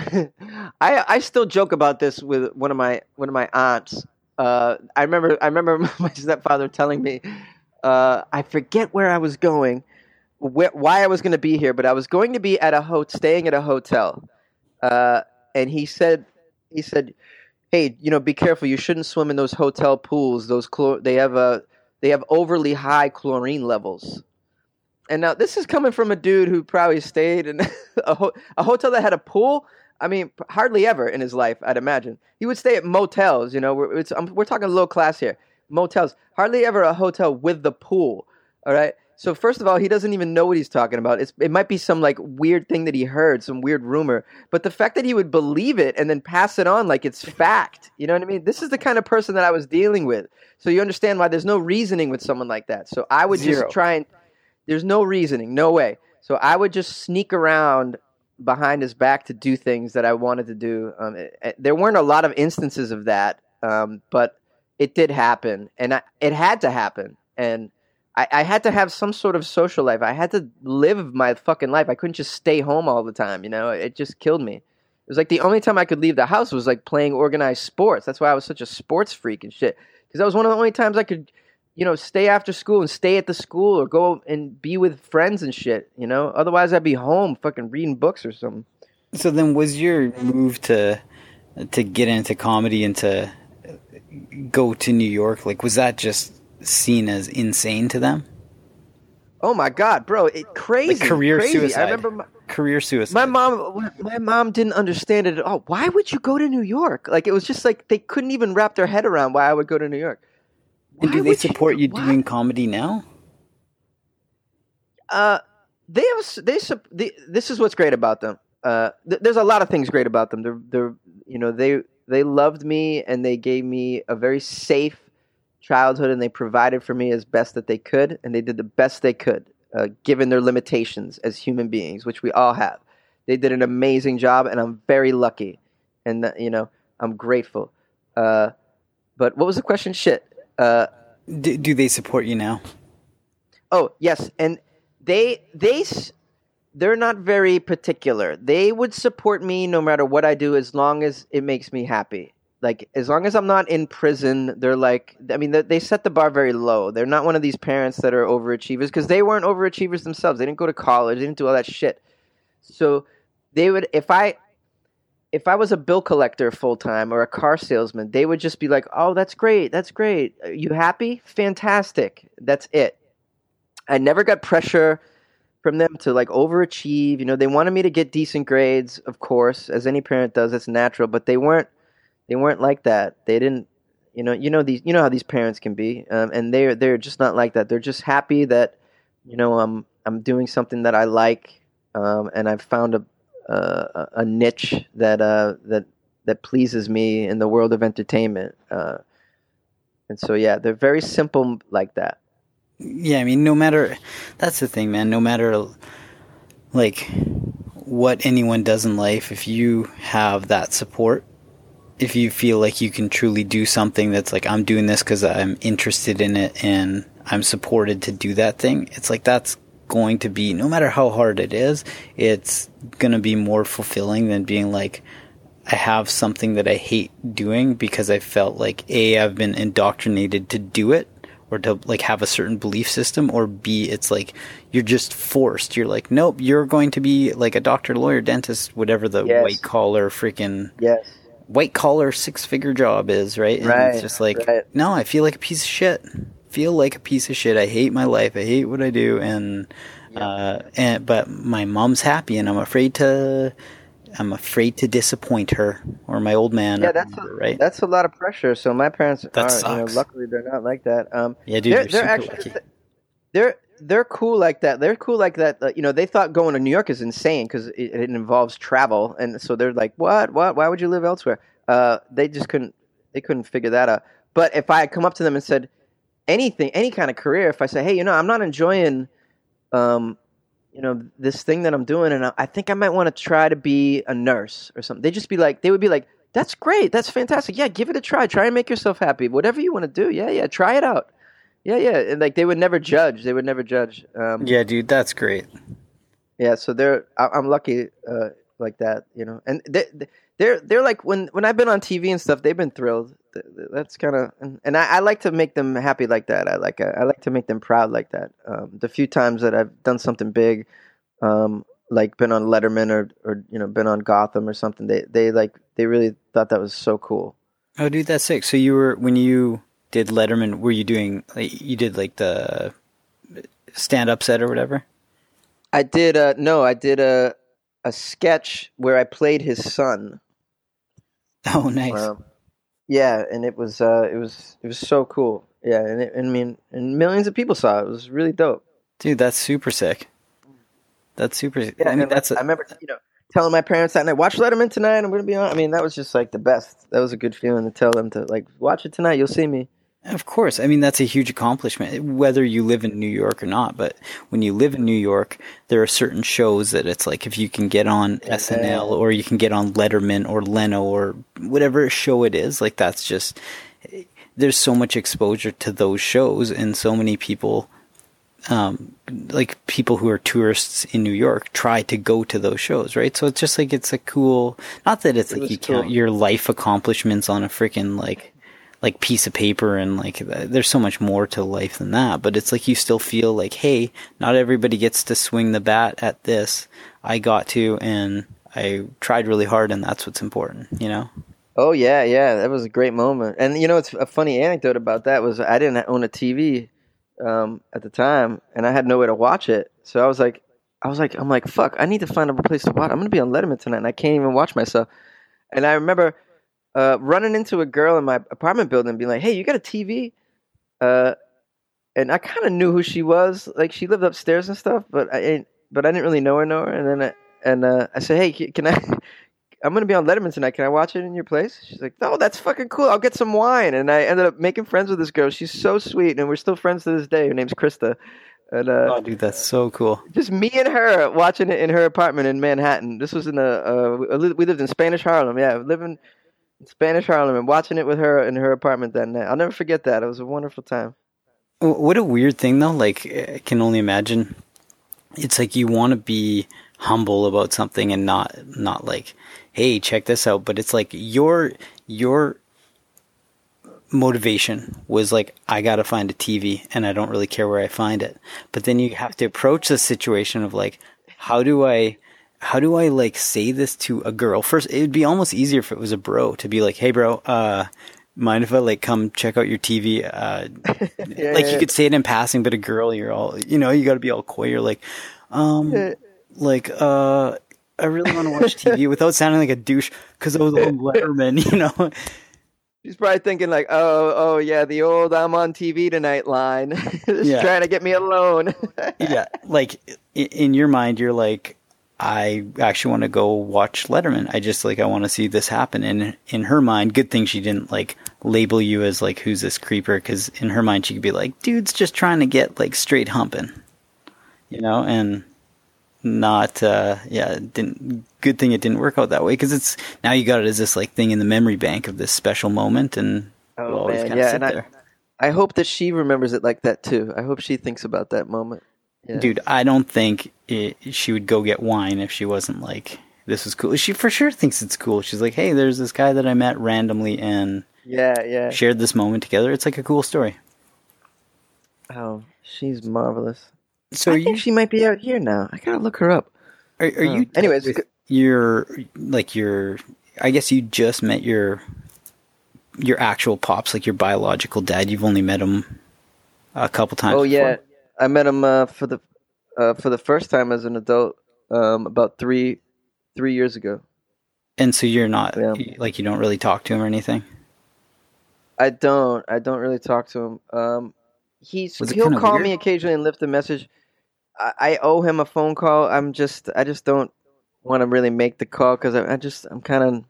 I I still joke about this with one of my one of my aunts. Uh, I remember I remember my stepfather telling me. Uh, I forget where I was going, wh- why I was going to be here, but I was going to be at a ho- staying at a hotel. Uh, and he said, he said, "Hey, you know, be careful. You shouldn't swim in those hotel pools. Those chlor- they have a they have overly high chlorine levels." And now this is coming from a dude who probably stayed in a, ho- a hotel that had a pool. I mean, hardly ever in his life, I'd imagine. He would stay at motels. You know, we're, um, we're talking low class here. Motels, hardly ever a hotel with the pool. All right. So first of all, he doesn't even know what he's talking about. It's, it might be some like weird thing that he heard, some weird rumor. But the fact that he would believe it and then pass it on like it's fact, you know what I mean? This is the kind of person that I was dealing with. So you understand why there's no reasoning with someone like that. So I would Zero. just try and there's no reasoning, no way. So I would just sneak around behind his back to do things that I wanted to do. Um, it- it- there weren't a lot of instances of that, um, but it did happen, and I, it had to happen. And I, I had to have some sort of social life. I had to live my fucking life. I couldn't just stay home all the time. You know, it just killed me. It was like the only time I could leave the house was like playing organized sports. That's why I was such a sports freak and shit. Because that was one of the only times I could, you know, stay after school and stay at the school or go and be with friends and shit. You know, otherwise I'd be home fucking reading books or something. So then, was your move to to get into comedy and to go to New York like was that just seen as insane to them? Oh my god, bro! It crazy like career crazy. suicide. I remember my, career suicide. my mom. My mom didn't understand it at all. Why would you go to New York? Like it was just like they couldn't even wrap their head around why I would go to New York. and do they support you, why- doing comedy now? Uh, they have they, sup- they this is what's great about them. Uh, th- there's a lot of things great about them. They're they're you know they they loved me and they gave me a very safe childhood and they provided for me as best that they could and they did the best they could uh, given their limitations as human beings, which we all have. They did an amazing job and I'm very lucky and uh, you know I'm grateful. Uh, but what was the question? Shit. Uh, Do, do they support you now? Oh yes, and they they s- they're not very particular. They would support me no matter what I do as long as it makes me happy. Like as long as I'm not in prison, they're like I mean they, set the bar very low. They're not one of these parents that are overachievers because they weren't overachievers themselves. They didn't go to college. They didn't do all that shit. So they would if I if I was a bill collector full time or a car salesman, they would just be like, "Oh, that's great. That's great. Are you happy? Fantastic. That's it." I never got pressure from them to like overachieve. You know, they wanted me to get decent grades, of course, as any parent does. It's natural, but they weren't. They weren't like that. They didn't. You know. You know these. You know how these parents can be, um, and they're they're just not like that. They're just happy that, you know, I'm I'm doing something that I like, um, and I've found a a, a niche that uh that that pleases me in the world of entertainment. Uh, and so yeah, they're very simple like that. Yeah, I mean, no matter that's the thing, man. No matter like what anyone does in life, if you have that support, if you feel like you can truly do something that's like I'm doing this because I'm interested in it and I'm supported to do that thing, it's like that's going to be no matter how hard it is, it's gonna be more fulfilling than being like I have something that I hate doing because I felt like A, I've been indoctrinated to do it or to like have a certain belief system, or B, it's like you're just forced. You're like, nope, you're going to be like a doctor, lawyer, dentist, whatever the Yes. white collar freaking Yes. White collar six figure job is, right? And Right, it's just like, right. no, I feel like a piece of shit. Feel like a piece of shit. I hate my life. I hate what I do, and uh, and but my mom's happy, and I'm afraid to. I'm afraid to disappoint her or my old man. Yeah, that's a, right. That's a lot of pressure. So my parents That are, you know, luckily they're not like that. Um, yeah, dude, they're, they're actually lucky. they're they're cool like that. They're cool like that. You know, they thought going to New York is insane because it, it involves travel, and so they're like, "What? What? Why would you live elsewhere?" Uh, they just couldn't they couldn't figure that out. But if I had come up to them and said anything, any kind of career, if I say, "Hey, you know, I'm not enjoying." Um, you know this thing that I'm doing, and I, I think I might want to try to be a nurse or something. they'd just be like, they would be like, "That's great, that's fantastic. Yeah, give it a try. Try and make yourself happy. Whatever you want to do. Yeah, yeah, try it out. Yeah, yeah." And like they would never judge. They would never judge. Um, Yeah, dude, that's great. yeah, so they're I, I'm lucky uh, like that, you know. And they, they're they're like when when I've been on TV and stuff, they've been thrilled. Th- th- That's kind of and, and I, I like to make them happy like that. I like I like to make them proud like that. Um, the few times that I've done something big, um, like been on Letterman or or you know been on Gotham or something, they they like they really thought that was so cool. Oh, dude, that's sick. So you were when you did Letterman, were you doing like you did like the stand up set or whatever? I did uh no, I did a a sketch where I played his son. Oh, nice. Um, yeah, and it was uh, it was it was so cool. Yeah, and it, I mean, and millions of people saw it. It was really dope. Dude, that's super sick. That's super. Yeah, I mean, that's a, I remember you know telling my parents that night, watch Letterman tonight. I'm gonna be on. I mean, that was just like the best. That was a good feeling to tell them to like watch it tonight. You'll see me. Of course. I mean, that's a huge accomplishment, whether you live in New York or not. But when you live in New York, there are certain shows that it's like if you can get on SNL or you can get on Letterman or Leno or whatever show it is, like that's just, there's so much exposure to those shows and so many people um, like people who are tourists in New York try to go to those shows, right? So it's just like it's a cool. Not that it's It like you count cool. your life accomplishments on a freaking like like piece of paper and like there's so much more to life than that but it's like you still feel like hey not everybody gets to swing the bat at this i got to and i tried really hard and that's what's important you know Oh yeah, yeah, that was a great moment. And you know, it's a funny anecdote about that was I didn't own a TV um, at the time, and I had nowhere to watch it. So I was like, I was like, I'm like, fuck, I need to find a place to watch. I'm gonna be on Letterman tonight, and I can't even watch myself. And I remember uh, running into a girl in my apartment building, and being like, Hey, you got a TV? Uh, and I kind of knew who she was. Like she lived upstairs and stuff, but I but I didn't really know her. Know her. And then I, and uh, I said, Hey, can I? I'm gonna be on Letterman tonight. Can I watch it in your place? She's like, Oh, that's fucking cool. I'll get some wine. And I ended up making friends with this girl. She's so sweet, and we're still friends to this day. Her name's Krista. And uh, oh dude that's so cool just me and her watching it in her apartment in Manhattan. This was in the uh, we we lived in Spanish Harlem. Yeah, living in Spanish Harlem watching it with her in her apartment that night. I'll never forget that. It was a wonderful time. What a weird thing though like i can only imagine it's like you want to be humble about something and not not like hey check this out but it's like your your motivation was like I got to find a TV and I don't really care where I find it but then you have to approach the situation of like how do I how do I like say this to a girl first it would be almost easier if it was a bro to be like hey bro uh mind if I like come check out your TV uh Yeah, like yeah. you could say it in passing, but a girl, you're all, you know, you got to be all coy. You're like, um, Yeah. like, uh, I really want to watch TV without sounding like a douche because I was on Letterman, you know. She's probably thinking like, oh, oh yeah, the old "I'm on TV tonight" line. Just Yeah. trying to get me alone. yeah, like in your mind, you're like, I actually want to go watch Letterman. I just like I want to see this happen. And in her mind, good thing she didn't like label you as like who's this creeper because in her mind she could be like, dude's just trying to get like straight humping, you know, and not uh yeah didn't good thing it didn't work out that way because it's now you got it as this like thing in the memory bank of this special moment and oh always man, kinda yeah, sit and I, there. I hope that she remembers it like that too. I hope she thinks about that moment. Yeah. Dude, I don't think it, she would go get wine if she wasn't like, this is cool. She for sure thinks it's cool. She's like, hey, there's this guy that I met randomly and Yeah, yeah. shared this moment together. It's like a cool story. Oh, she's marvelous. So I are you, think she might be out here now. I gotta look her up. are, are you, Uh, anyways, your, like your, I guess you just met your, your actual pops, like your biological dad. You've only met him a couple times. Oh yeah, before. I met him uh, for the uh, for the first time as an adult um, about three three years ago. And so you're not, Yeah. like, you don't really talk to him or anything? I don't. I don't really talk to him. Um, he's he'll call weird? me occasionally and lift a message. I, I owe him a phone call. I'm just I just don't want to really make the call because I, I just I'm kind of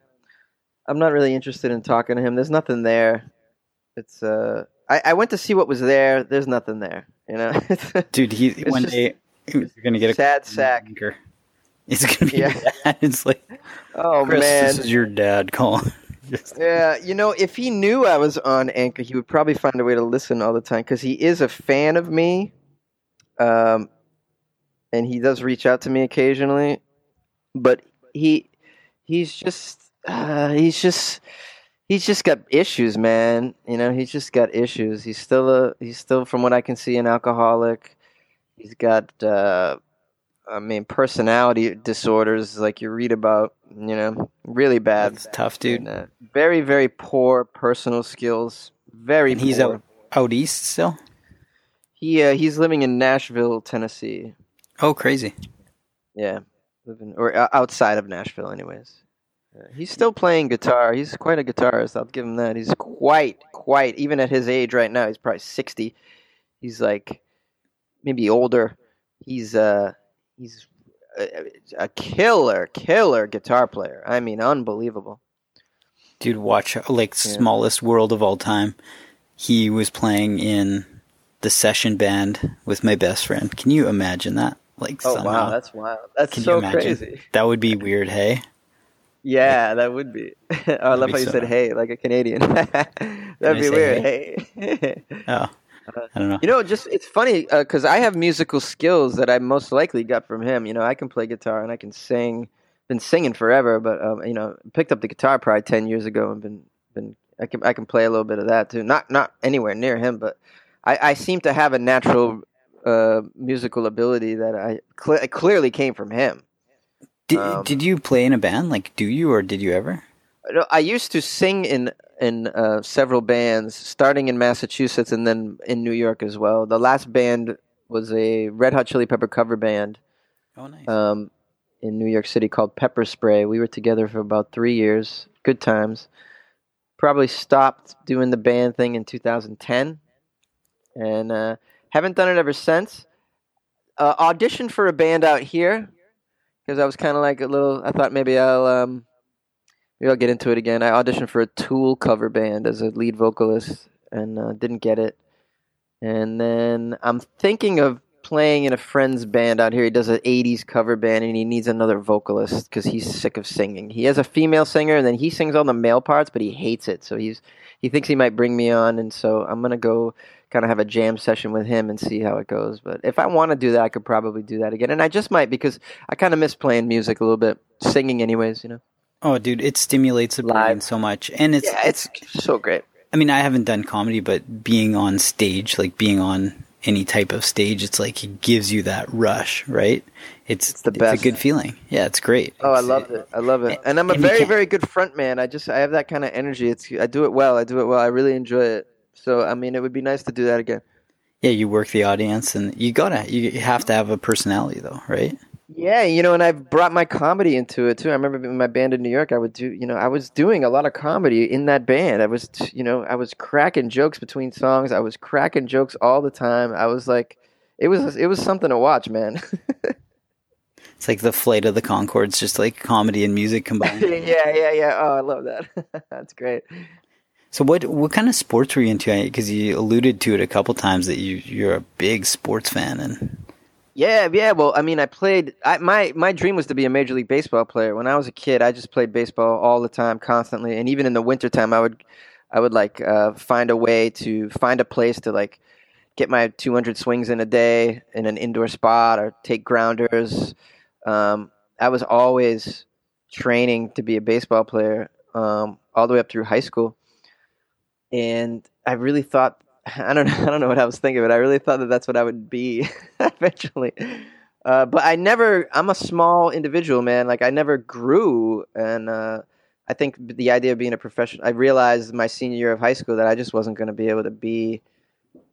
I'm not really interested in talking to him. There's nothing there. It's uh I, I went to see what was there. There's nothing there. You know. Dude, he, one just- day, you're going to get a sad sack. anchor. It's gonna be Yeah. It's like, Oh Chris, man. this is your dad calling. Yeah, you know, if he knew I was on Anchor, he would probably find a way to listen all the time because he is a fan of me, um, and he does reach out to me occasionally. But he, he's just, uh, he's just, he's just got issues, man. You know, he's just got issues. He's still a, he's still, from what I can see, an alcoholic. He's got, uh, I mean, personality disorders like you read about. You know, really bad. That's tough, dude. And, uh, very, very poor personal skills. Very. And he's poor. out out east still. He uh, he's living in Nashville, Tennessee. Oh, crazy. Yeah, living or uh, outside of Nashville, anyways. He's still playing guitar. He's quite a guitarist. I'll give him that. He's quite, quite. Even at his age right now, he's probably sixty. He's like maybe older. He's uh he's a, a killer, killer guitar player. I mean, unbelievable. Dude, watch like smallest world of all time. He was playing in the session band with my best friend. Can you imagine that? Like Oh somehow. wow, that's wild. That's Can so crazy. That would be weird, hey? Yeah, that would be. oh, I love how you so- said "hey" like a Canadian. That'd I be weird. Hey. Oh. I don't know. You know, just it's funny because I have musical skills that I most likely got from him. You know, I can play guitar and I can sing. Been singing forever, but um, you know, picked up the guitar probably ten years ago and been been I can I can play a little bit of that too. Not not anywhere near him, but I, I seem to have a natural uh, musical ability that I cl- clearly came from him. Did, um, did you play in a band? Like, do you or did you ever? I used to sing in in uh, several bands, starting in Massachusetts and then in New York as well. The last band was a Red Hot Chili Pepper cover band Oh, nice. um, in New York City called Pepper Spray. We were together for about three years. Good times. Probably stopped doing the band thing in 2010, and uh, haven't done it ever since. Uh, auditioned for a band out here because I was kind of like a little. I thought maybe I'll um, maybe I'll get into it again. I auditioned for a Tool cover band as a lead vocalist and uh, didn't get it. And then I'm thinking of playing in a friend's band out here. He does an 80s cover band and he needs another vocalist because he's sick of singing. He has a female singer and then he sings all the male parts, but he hates it. So he's he thinks he might bring me on, and so I'm gonna go kind of have a jam session with him and see how it goes. But if I want to do that, I could probably do that again, and I just might because I kind of miss playing music a little bit, singing anyways. You know. oh, dude, it stimulates the brain so much, and it's. Yeah, it's so great. I mean, I haven't done comedy, but being on stage, like being on any type of stage, it's like it gives you that rush, right? It's, It's the best. a good feeling. Yeah, it's great. Oh, I love it. I love it. And I'm a very, very good front man. I just I have that kind of energy. It's I do it well. I do it well. I really enjoy it. So I mean, it would be nice to do that again. Yeah, you work the audience, and you gotta, you have to have a personality, though, right? Yeah, you know, and I've brought my comedy into it too. I remember in my band in New York, I would do, you know, I was doing a lot of comedy in that band. I was, you know, I was cracking jokes between songs. I was cracking jokes all the time. I was like, it was, it was something to watch, man. It's like the flight of the Conchords, just like comedy and music combined. yeah, yeah, yeah. Oh, I love that. That's great. So, what what kind of sports were you into? Because you alluded to it a couple times that you you're a big sports fan, and Yeah, yeah. Well, I mean, I played. I, my my dream was to be a major league baseball player. When I was a kid, I just played baseball all the time, constantly, and even in the wintertime, I would, I would like uh, find a way to find a place to like get my 200 swings in a day in an indoor spot or take grounders. Um, I was always training to be a baseball player um, all the way up through high school, and I really thought I don't know. I don't know what I was thinking, but I really thought that that's what I would be eventually. Uh, but I never. I'm a small individual, man. Like I never grew, and uh, I think the idea of being a professional. I realized my senior year of high school that I just wasn't going to be able to be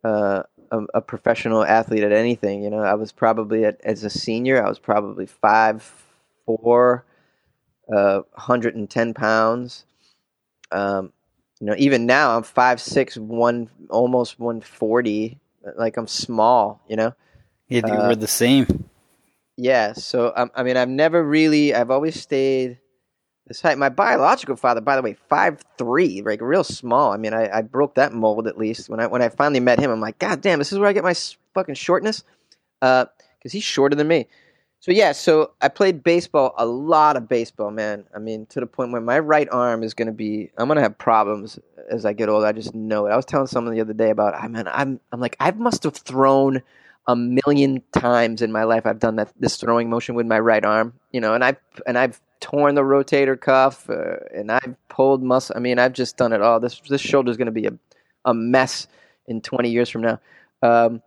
uh, a, a professional athlete at anything. You know, I was probably at, as a senior. I was probably five four, uh, 110 pounds. Um, you know, even now I'm five six, one almost one forty. Like I'm small, you know. yeah, you Uh, were the same. Yeah. So um, I mean, I've never really. I've always stayed this height. My biological father, by the way, five three, like real small. I mean, I, I broke that mold at least when I when I finally met him. I'm like, God damn, this is where I get my fucking shortness, because he's shorter than me. So yeah, so I played baseball, a lot of baseball, man. I mean, to the point where my right arm is gonna be, I'm gonna have problems as I get older. I just know it. I was telling someone the other day about, I mean, I'm, I'm like, I must have thrown a million times in my life. I've done that this throwing motion with my right arm, you know, and I've and I've torn the rotator cuff, uh, and I've pulled muscle. I mean, I've just done it all. This this shoulder is gonna be a a mess in 20 years from now. Um,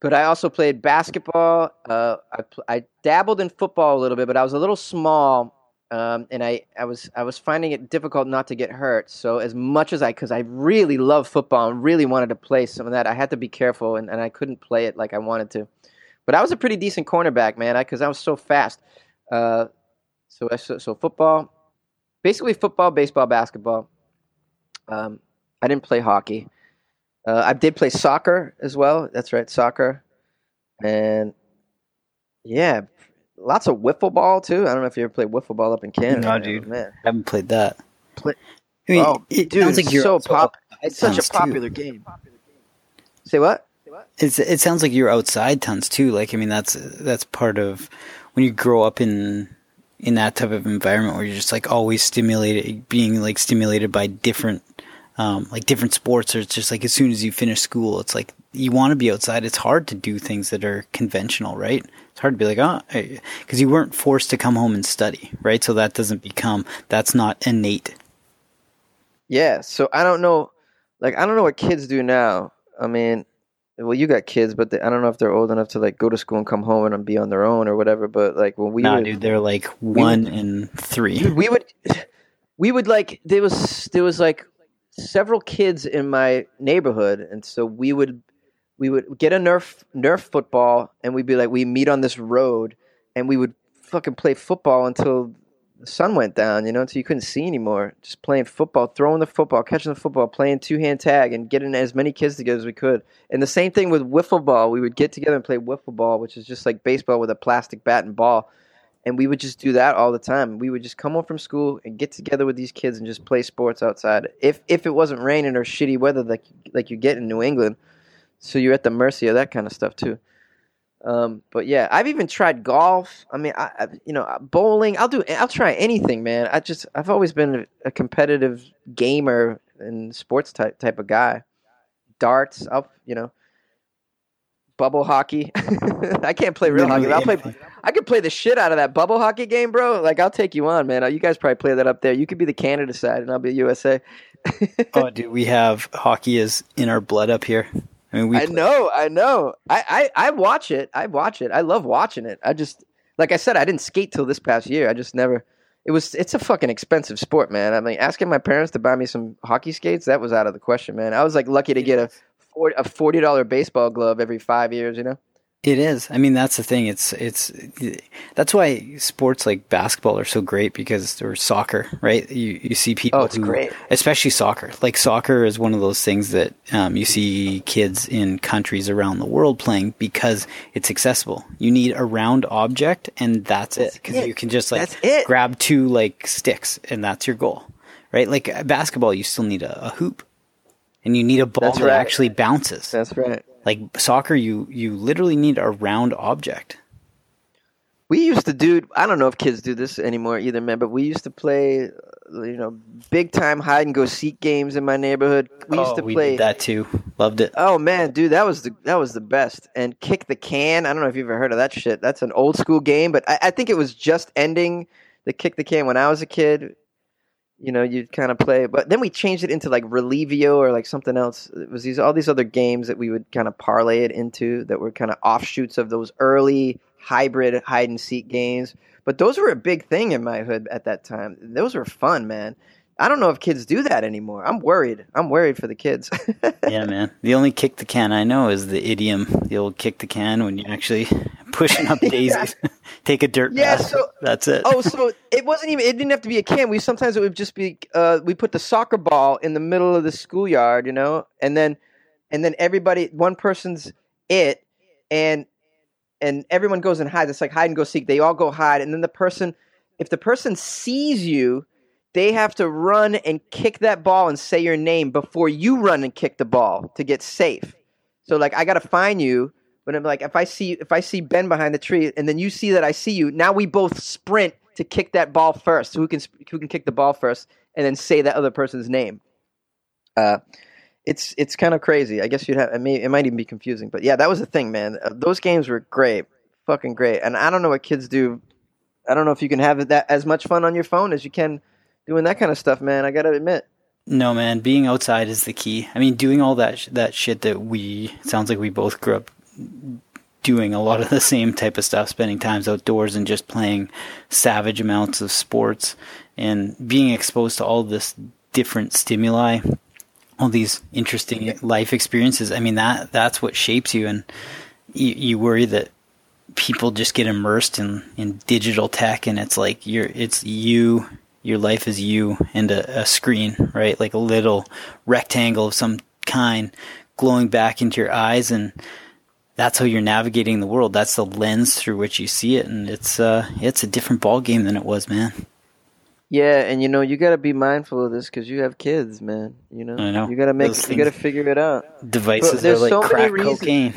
but I also played basketball. Uh, I, I dabbled in football a little bit, but I was a little small, um, and I, I was I was finding it difficult not to get hurt. So as much as I, because I really love football and really wanted to play some of that, I had to be careful, and, and I couldn't play it like I wanted to. But I was a pretty decent cornerback, man, because I, was so fast. Uh, so, so so football, basically football, baseball, basketball. Um, I didn't play hockey. Uh, I did play soccer as well. That's right, soccer, and yeah, lots of wiffle ball too. I don't know if you ever played wiffle ball up in Canada. No, dude. Man, I haven't played that. Play- I mean, oh, it dude, sounds like it's you're so pop. It's such a too. popular game. Say what? It's, it sounds like you're outside tons too. Like I mean, that's that's part of when you grow up in in that type of environment where you're just like always stimulated, being like stimulated by different um, like different sports, or it's just like as soon as you finish school, it's like you want to be outside. It's hard to do things that are conventional, right? It's hard to be like, oh, because you weren't forced to come home and study, right? So that doesn't become that's not innate. Yeah. So I don't know, like I don't know what kids do now. I mean, well, you got kids, but they, I don't know if they're old enough to like go to school and come home and be on their own or whatever. But like when we, nah, would, dude, they're like one would, and three. Dude, we would, we would like there was there was like several kids in my neighborhood, and so we would we would get a Nerf Nerf football, and we'd be like we meet on this road, and we would fucking play football until the sun went down, you know, until you couldn't see anymore. Just playing football, throwing the football, catching the football, playing two hand tag, and getting as many kids together as we could. And the same thing with wiffle ball. We would get together and play wiffle ball, which is just like baseball with a plastic bat and ball. And we would just do that all the time. We would just come home from school and get together with these kids and just play sports outside. If if it wasn't raining or shitty weather like like you get in New England, so you're at the mercy of that kind of stuff too. Um, but yeah, I've even tried golf. I mean, I, I, you know, bowling. I'll do. I'll try anything, man. I just I've always been a competitive gamer and sports type type of guy. Darts. I'll you know. Bubble hockey. I can't play real hockey. I'll play. I could play the shit out of that bubble hockey game, bro. Like I'll take you on, man. You guys probably play that up there. You could be the Canada side, and I'll be USA. oh, dude, we have hockey is in our blood up here. I mean, we. I know, I know. I, I, I watch it. I watch it. I love watching it. I just, like I said, I didn't skate till this past year. I just never. It was. It's a fucking expensive sport, man. I mean, asking my parents to buy me some hockey skates that was out of the question, man. I was like lucky to get a a forty dollar baseball glove every five years. You know. It is. I mean, that's the thing. It's it's that's why sports like basketball are so great because or soccer, right? You you see people. Oh, it's who, great. Especially soccer. Like soccer is one of those things that um, you see kids in countries around the world playing because it's accessible. You need a round object, and that's, that's it. Because you can just like grab two like sticks, and that's your goal, right? Like basketball, you still need a, a hoop, and you need a ball that's that right. actually bounces. That's right. Like soccer, you you literally need a round object. We used to do. I don't know if kids do this anymore either, man. But we used to play, uh, you know, big time hide and go seek games in my neighborhood. We used oh, to we play that too. Loved it. Oh man, dude, that was the that was the best. And kick the can. I don't know if you've ever heard of that shit. That's an old school game, but I, I think it was just ending the kick the can when I was a kid you know, you'd kind of play. But then we changed it into like Relivio or like something else. It was these all these other games that we would kind of parlay it into that were kind of offshoots of those early hybrid hide and seek games. But those were a big thing in my hood at that time. Those were fun, man. I don't know if kids do that anymore. I'm worried. I'm worried for the kids. yeah, man. The only kick the can I know is the idiom, the old kick the can when you're actually pushing up daisies, take a dirt yeah, bath. So, That's it. oh, so it wasn't even. It didn't have to be a can. We sometimes it would just be. Uh, we put the soccer ball in the middle of the schoolyard, you know, and then, and then everybody, one person's it, and and everyone goes and hides. It's like hide and go seek. They all go hide, and then the person, if the person sees you they have to run and kick that ball and say your name before you run and kick the ball to get safe. So like I got to find you, but I'm like if I see if I see Ben behind the tree and then you see that I see you, now we both sprint to kick that ball first. who can who can kick the ball first and then say that other person's name. Uh it's it's kind of crazy. I guess you'd have it, may, it might even be confusing, but yeah, that was the thing, man. Uh, those games were great, fucking great. And I don't know what kids do. I don't know if you can have that as much fun on your phone as you can doing that kind of stuff, man. I gotta admit. No, man. Being outside is the key. I mean, doing all that sh- that shit that we sounds like we both grew up doing a lot of the same type of stuff, spending times outdoors and just playing savage amounts of sports and being exposed to all this different stimuli, all these interesting life experiences. I mean, that that's what shapes you, and you, you worry that people just get immersed in in digital tech, and it's like you're it's you your life is you and a, a screen, right? Like a little rectangle of some kind glowing back into your eyes and that's how you're navigating the world. That's the lens through which you see it, and it's uh, it's a different ball game than it was, man. Yeah, and you know you got to be mindful of this because you have kids, man. You know, know you got to make you got to figure it out. Devices are like so crack cocaine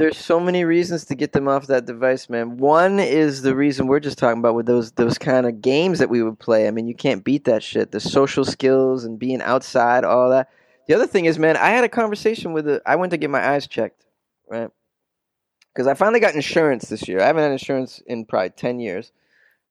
there's so many reasons to get them off that device, man. One is the reason we're just talking about with those those kind of games that we would play. I mean, you can't beat that shit. The social skills and being outside, all that. The other thing is, man, I had a conversation with a. I went to get my eyes checked, right? Because I finally got insurance this year. I haven't had insurance in probably ten years.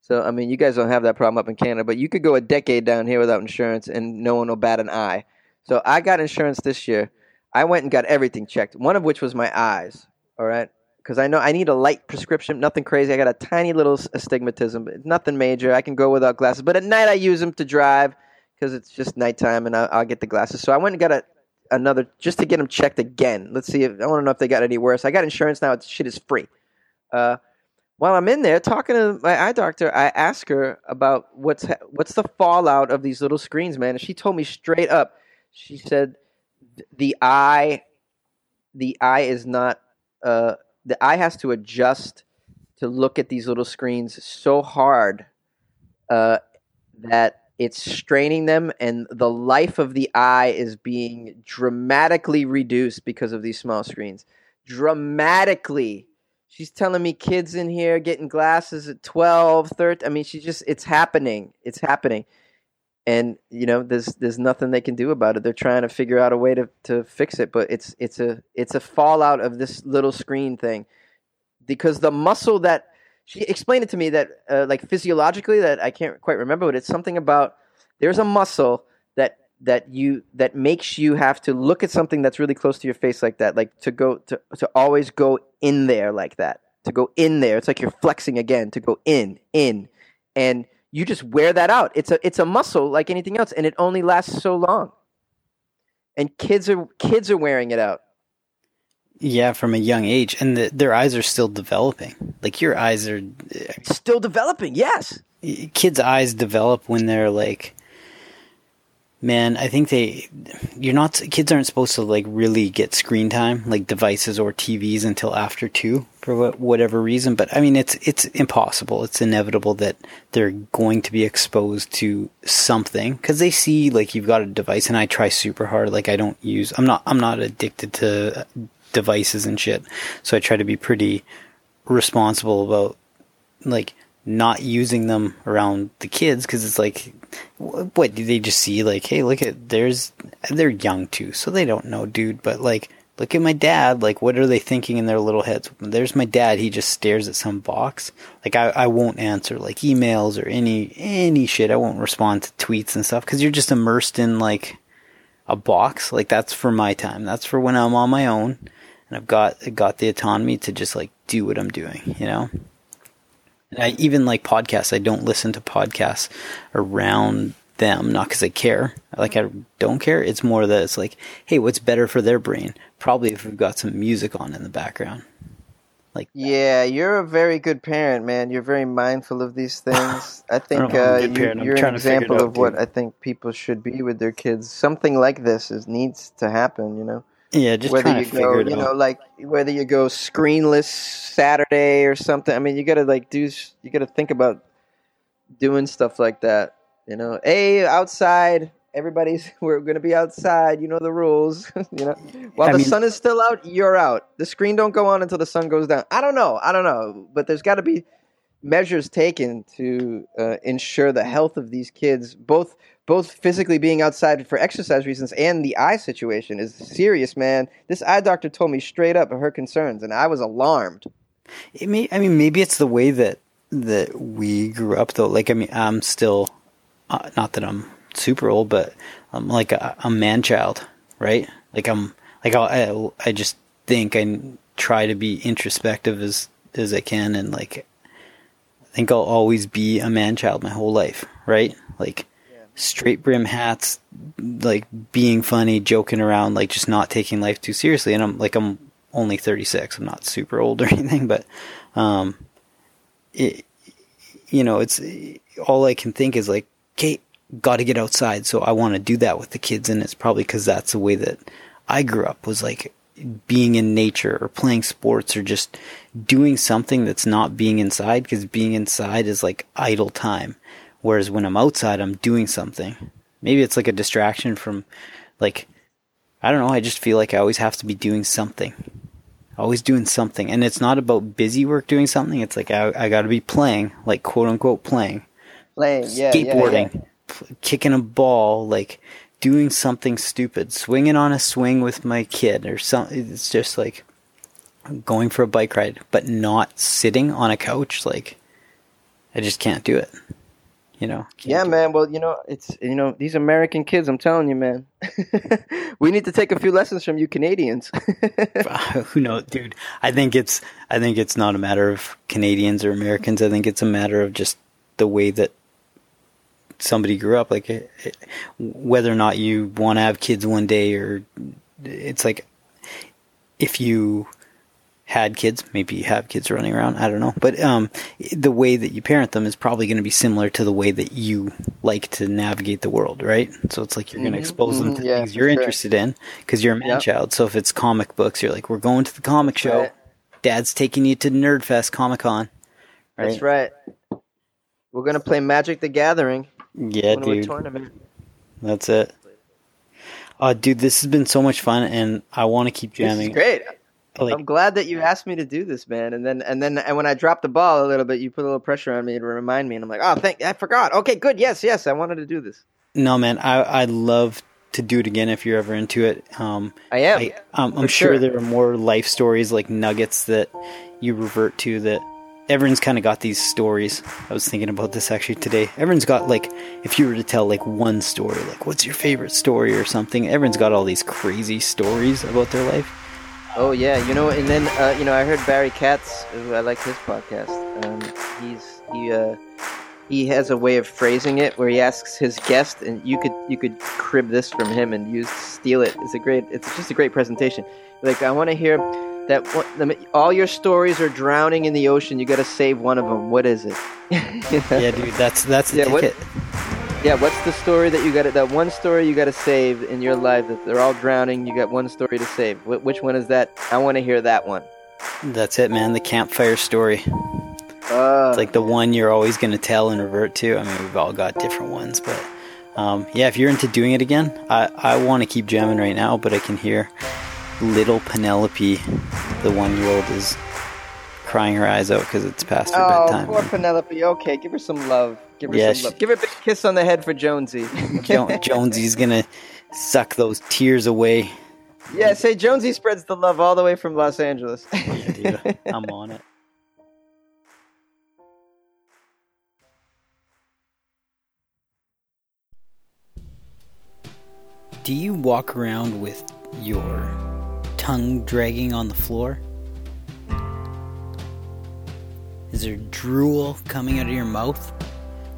So I mean, you guys don't have that problem up in Canada, but you could go a decade down here without insurance and no one will bat an eye. So I got insurance this year. I went and got everything checked. One of which was my eyes. All right, because I know I need a light prescription, nothing crazy. I got a tiny little astigmatism, but nothing major. I can go without glasses, but at night I use them to drive because it's just nighttime and I'll, I'll, get the glasses. So I went and got a, another just to get them checked again. Let's see if I want to know if they got any worse. I got insurance now. It's, shit is free. Uh, while I'm in there talking to my eye doctor, I ask her about what's what's the fallout of these little screens, man. And she told me straight up. She said the eye, the eye is not uh, the eye has to adjust to look at these little screens so hard uh, that it's straining them, and the life of the eye is being dramatically reduced because of these small screens. Dramatically. She's telling me kids in here getting glasses at 12, 13. I mean, she just, it's happening. It's happening and you know there's there's nothing they can do about it. They're trying to figure out a way to, to fix it but it's it's a it's a fallout of this little screen thing. Because the muscle that she explained it to me that uh, like physiologically that i can't quite remember but it's something about there's a muscle that that you that makes you have to look at something that's really close to your face like that like to go to to always go in there like that to go in there. It's like you're flexing again to go in in. And you just wear that out. It's a it's a muscle like anything else, and it only lasts so long. And kids are kids are wearing it out. Yeah, from a young age, and the, their eyes are still developing. Like your eyes are still developing. Yes, kids' eyes develop when they're like Man, I think they you're not kids aren't supposed to like really get screen time like devices or TVs until after 2 for whatever reason, but I mean it's it's impossible. It's inevitable that they're going to be exposed to something cuz they see like you've got a device and I try super hard like I don't use I'm not I'm not addicted to devices and shit. So I try to be pretty responsible about like not using them around the kids because it's like what do they just see like hey look at there's they're young too so they don't know dude but like look at my dad like what are they thinking in their little heads? There's my dad he just stares at some box. Like i, I won't answer like emails or any any shit. I won't respond to tweets and stuff because you're just immersed in like a box. Like that's for my time. That's for when i'm on my own and i've got got the autonomy to just like do what i'm doing you know I even like podcasts. I don't listen to podcasts around them, not because I care. Like I don't care. It's more that it's like, hey, what's better for their brain? Probably if we've got some music on in the background. Like yeah, you're a very good parent, man. You're very mindful of these things. I think I uh, you, are an example out, of what I think people should be with their kids. Something like this is needs to happen. You know. Yeah, just whether you go, you know, like whether you go screenless Saturday or something. I mean, you got to like do, you got to think about doing stuff like that. You know, hey, outside, everybody's we're going to be outside. You know the rules. you know, while I the mean, sun is still out, you're out. The screen don't go on until the sun goes down. I don't know. I don't know, but there's got to be measures taken to uh, ensure the health of these kids, both both physically being outside for exercise reasons and the eye situation is serious, man. This eye doctor told me straight up her concerns, and I was alarmed. It may, I mean, maybe it's the way that that we grew up, though. Like, I mean, I'm still uh, not that I'm super old, but I'm like a, a man child, right? Like I'm like I, I just think I try to be introspective as as I can, and like I think I'll always be a man child my whole life, right? Like straight brim hats, like being funny, joking around, like just not taking life too seriously. And I'm like, I'm only 36. I'm not super old or anything, but, um, it, you know, it's all I can think is like, Kate, got to get outside. So I want to do that with the kids. And it's probably because that's the way that I grew up was like being in nature or playing sports or just doing something that's not being inside because being inside is like idle time. Whereas when I'm outside, I'm doing something. Maybe it's like a distraction from, like, I don't know. I just feel like I always have to be doing something. always doing something. And it's not about busy work doing something. It's like I, I got to be playing, like quote unquote playing, Playing, yeah, yeah, skateboarding, yeah. p- kicking a ball, like doing something stupid, swinging on a swing with my kid or something. It's just like going for a bike ride, but not sitting on a couch. Like I just can't do it. You know? Yeah, do it. man. Well, you know, it's you know these American kids. I'm telling you, man. we need to take a few lessons from you Canadians. who knows, dude? I think it's I think it's not a matter of Canadians or Americans. I think it's a matter of just the way that somebody grew up. Like it, it- whether or not you want to have kids one day, or it's like if you had kids, maybe you have kids running around. I don't know, but um, the way that you parent them is probably going to be similar to the way that you like to navigate the world, right? So it's like you're going to Mhm, expose them to mhm, yeah, things you're sure. interested in because you're a man Yep. child. So if it's comic books, you're like, we're going to the comic show. right. Dad's taking you to Nerdfest Comic Con. Right? That's right. We're gonna play Magic the Gathering. Yeah, dude. tournament. That's it. Uh, dude, this has been so much fun, and I want to keep jamming. great. Like, I'm glad that you asked me to do this, man. And then and then and when I dropped the ball a little bit, you put a little pressure on me to remind me, and I'm like, oh, thank, I forgot. Okay, good. Yes, yes, I wanted to do this. no, man, I I'd love to do it again if you're ever into it. Um, I am. I, um, I'm for sure. sure. there are more life stories like nuggets that you revert to that everyone's kind of got these stories. I was thinking about this actually today. Everyone's got like if you were to tell like one story, like what's your favorite story or something, everyone's got all these crazy stories about their life. Oh yeah, you know, and then uh, you know, I heard Barry Katz. Who I like his podcast. Um, he's he uh, he has a way of phrasing it where he asks his guest, and you could you could crib this from him and use steal it. It's a great. It's just a great presentation. Like I want to hear that one, all your stories are drowning in the ocean. You got to save one of them. What is it? Yeah, dude, that's that's the Yeah, what- ticket. Yeah, what's the story that you got? That one story you got to save in your life that they're all drowning. You got one story to save. Wh- which one is that? I want to hear that one. That's it, man. The campfire story. Uh, It's like the one you're always going to tell and revert to. I mean, we've all got different ones, but um, yeah, if you're into doing it again, I, I want to keep jamming right now, but I can hear little Penelope, the one year old, is crying her eyes out because it's past her oh, bedtime. poor Penelope. Okay, give her some love. Give her Yeah, some love. Give her a big kiss on the head for Jonesy. Jo- Jonesy's to suck those tears away. yeah, say Jonesy spreads the love all the way from Los Angeles. Yeah, dude, I'm on it. Do you walk around with your tongue dragging on the floor? Is there drool coming out of your mouth?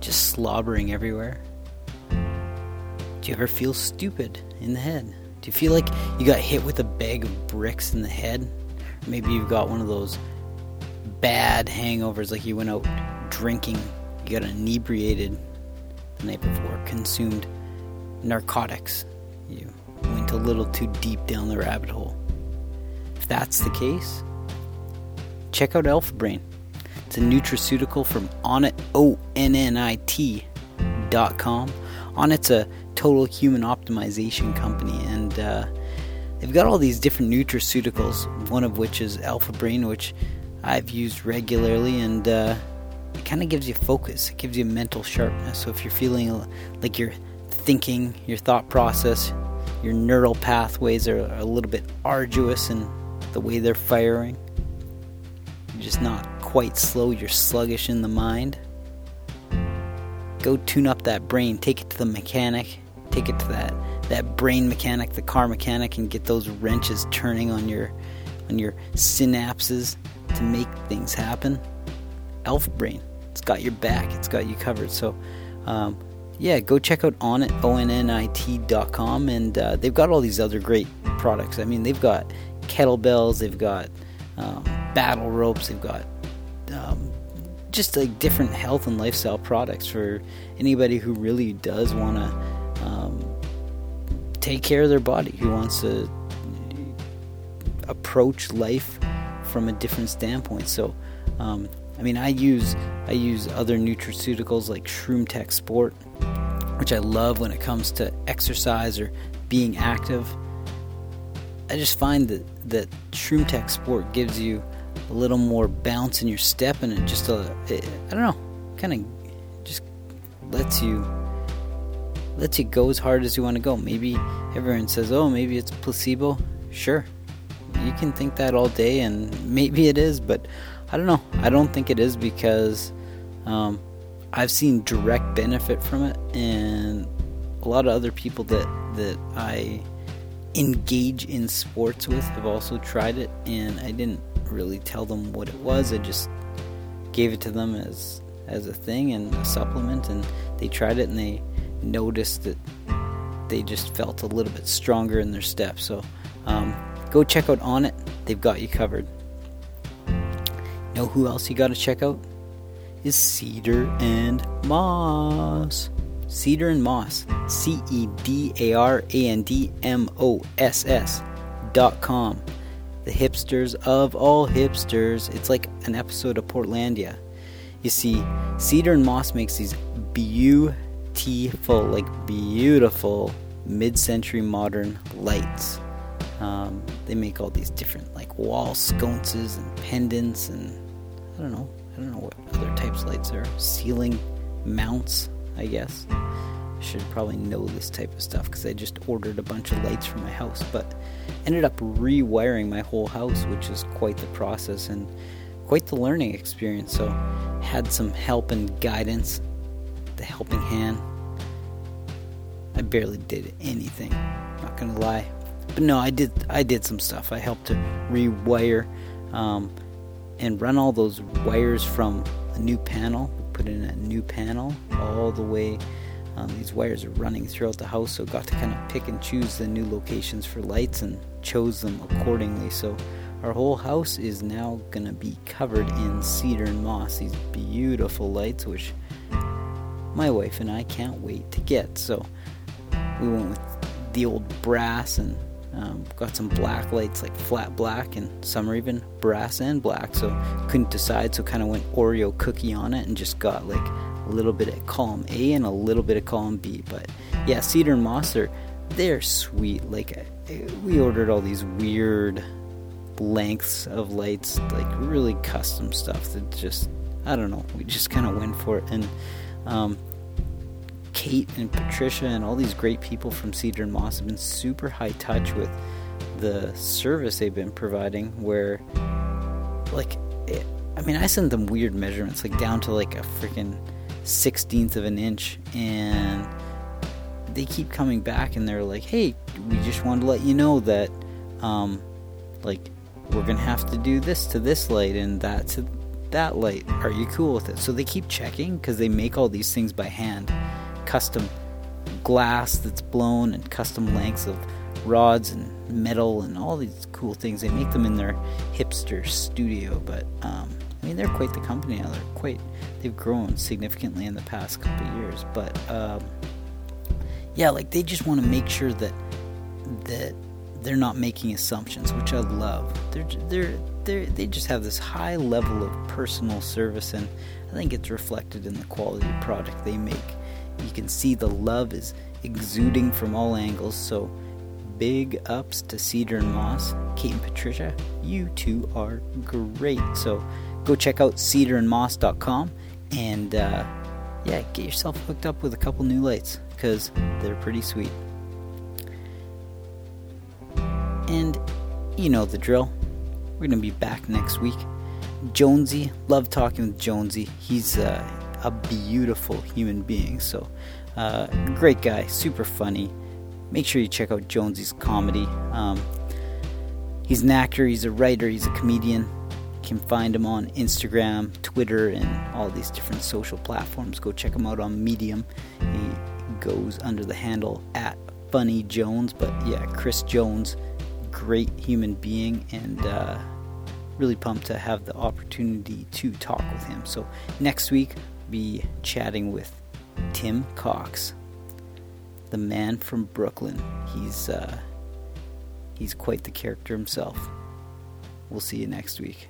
Just slobbering everywhere? Do you ever feel stupid in the head? Do you feel like you got hit with a bag of bricks in the head? Maybe you've got one of those bad hangovers, like you went out drinking, you got inebriated the night before, consumed narcotics, you went a little too deep down the rabbit hole. If that's the case, check out Alpha Brain. It's a nutraceutical from Onnit, O N N I T dot com. Onnit's a total human optimization company, and uh, they've got all these different nutraceuticals. One of which is Alpha Brain, which I've used regularly, and uh, it kind of gives you focus. It gives you mental sharpness. So if you're feeling like you're thinking, your thought process, your neural pathways are a little bit arduous in the way they're firing, you're just not quite slow, you're sluggish in the mind. Go tune up that brain, take it to the mechanic, take it to that that brain mechanic, the car mechanic, and get those wrenches turning on your on your synapses to make things happen. Alpha Brain, it's got your back, it's got you covered. So, um, yeah, go check out on O-N-N-I-T dot com, and uh, they've got all these other great products. I mean, they've got kettlebells, they've got um, battle ropes, they've got um, just like different health and lifestyle products for anybody who really does want to um, take care of their body, who wants to approach life from a different standpoint. So, um, I mean, I use I use other nutraceuticals like Shroom Tech Sport, which I love when it comes to exercise or being active. I just find that that Shroom Tech Sport gives you a little more bounce in your step, and it just uh, it, I don't know, kind of just lets you lets you go as hard as you want to go. Maybe everyone says, "Oh, maybe it's placebo." Sure, you can think that all day, and maybe it is, but I don't know. I don't think it is because um, I've seen direct benefit from it, and a lot of other people that that I engage in sports with have also tried it, and I didn't really tell them what it was. I just gave it to them as as a thing and a supplement, and they tried it and they noticed that they just felt a little bit stronger in their steps. So um, go check out Onnit; they've got you covered. Know who else you got to check out? Is Cedar and Moss. Cedar and Moss. C E D A R A N D M O S S dot com. The hipsters of all hipsters. It's like an episode of Portlandia. You see, Cedar and Moss makes these beautiful, like beautiful mid-century modern lights. Um, they make all these different like wall sconces and pendants and I don't know, I don't know what other types of lights are. Ceiling mounts, I guess. I should probably know this type of stuff because I just ordered a bunch of lights for my house, but ended up rewiring my whole house, which is quite the process and quite the learning experience. So had some help and guidance, the helping hand. I barely did anything. Not gonna lie, but no, I did. I did some stuff. I helped to rewire um, and run all those wires from a new panel. Put in a new panel all the way. Um, these wires are running throughout the house, so got to kind of pick and choose the new locations for lights and chose them accordingly. So our whole house is now gonna be covered in cedar and moss. These beautiful lights, which my wife and I can't wait to get. So we went with the old brass and um, got some black lights, like flat black, and some are even brass and black. So couldn't decide, so kind of went Oreo cookie on it, and just got like a little bit of column A and a little bit of column B. But yeah, cedar and moss are they're sweet. Like we ordered all these weird lengths of lights, like really custom stuff that just I don't know. We just kind of went for it, and um, Kate and Patricia and all these great people from Cedar and Moss have been super high touch with the service they've been providing. Where, like, it, I mean, I sent them weird measurements, like down to like a freaking sixteenth of an inch, and they keep coming back and they're like, "Hey, we just wanted to let you know that, um, like, we're gonna have to do this to this light and that to that light. Are you cool with it?" So they keep checking because they make all these things by hand custom glass that's blown and custom lengths of rods and metal and all these cool things. They make them in their hipster studio, but um, I mean they're quite the company now. They're quite they've grown significantly in the past couple years. But um, yeah, like they just want to make sure that that they're not making assumptions, which I love. They're they're they they just have this high level of personal service, and I think it's reflected in the quality of product they make. You can see the love is exuding from all angles. So, big ups to Cedar and Moss, Kate and Patricia. You two are great. So, go check out cedarandmoss.com and uh, yeah, get yourself hooked up with a couple new lights because they're pretty sweet. And you know the drill. We're gonna be back next week. Jonesy, love talking with Jonesy. He's uh, a beautiful human being. So, uh, great guy, super funny. Make sure you check out Jonesy's comedy. Um, he's an actor, he's a writer, he's a comedian. You can find him on Instagram, Twitter, and all these different social platforms. Go check him out on Medium. He goes under the handle at Funny Jones, but yeah, Chris Jones, great human being, and uh, really pumped to have the opportunity to talk with him. So next week be chatting with Tim Cox, the man from Brooklyn. He's uh, he's quite the character himself. We'll see you next week.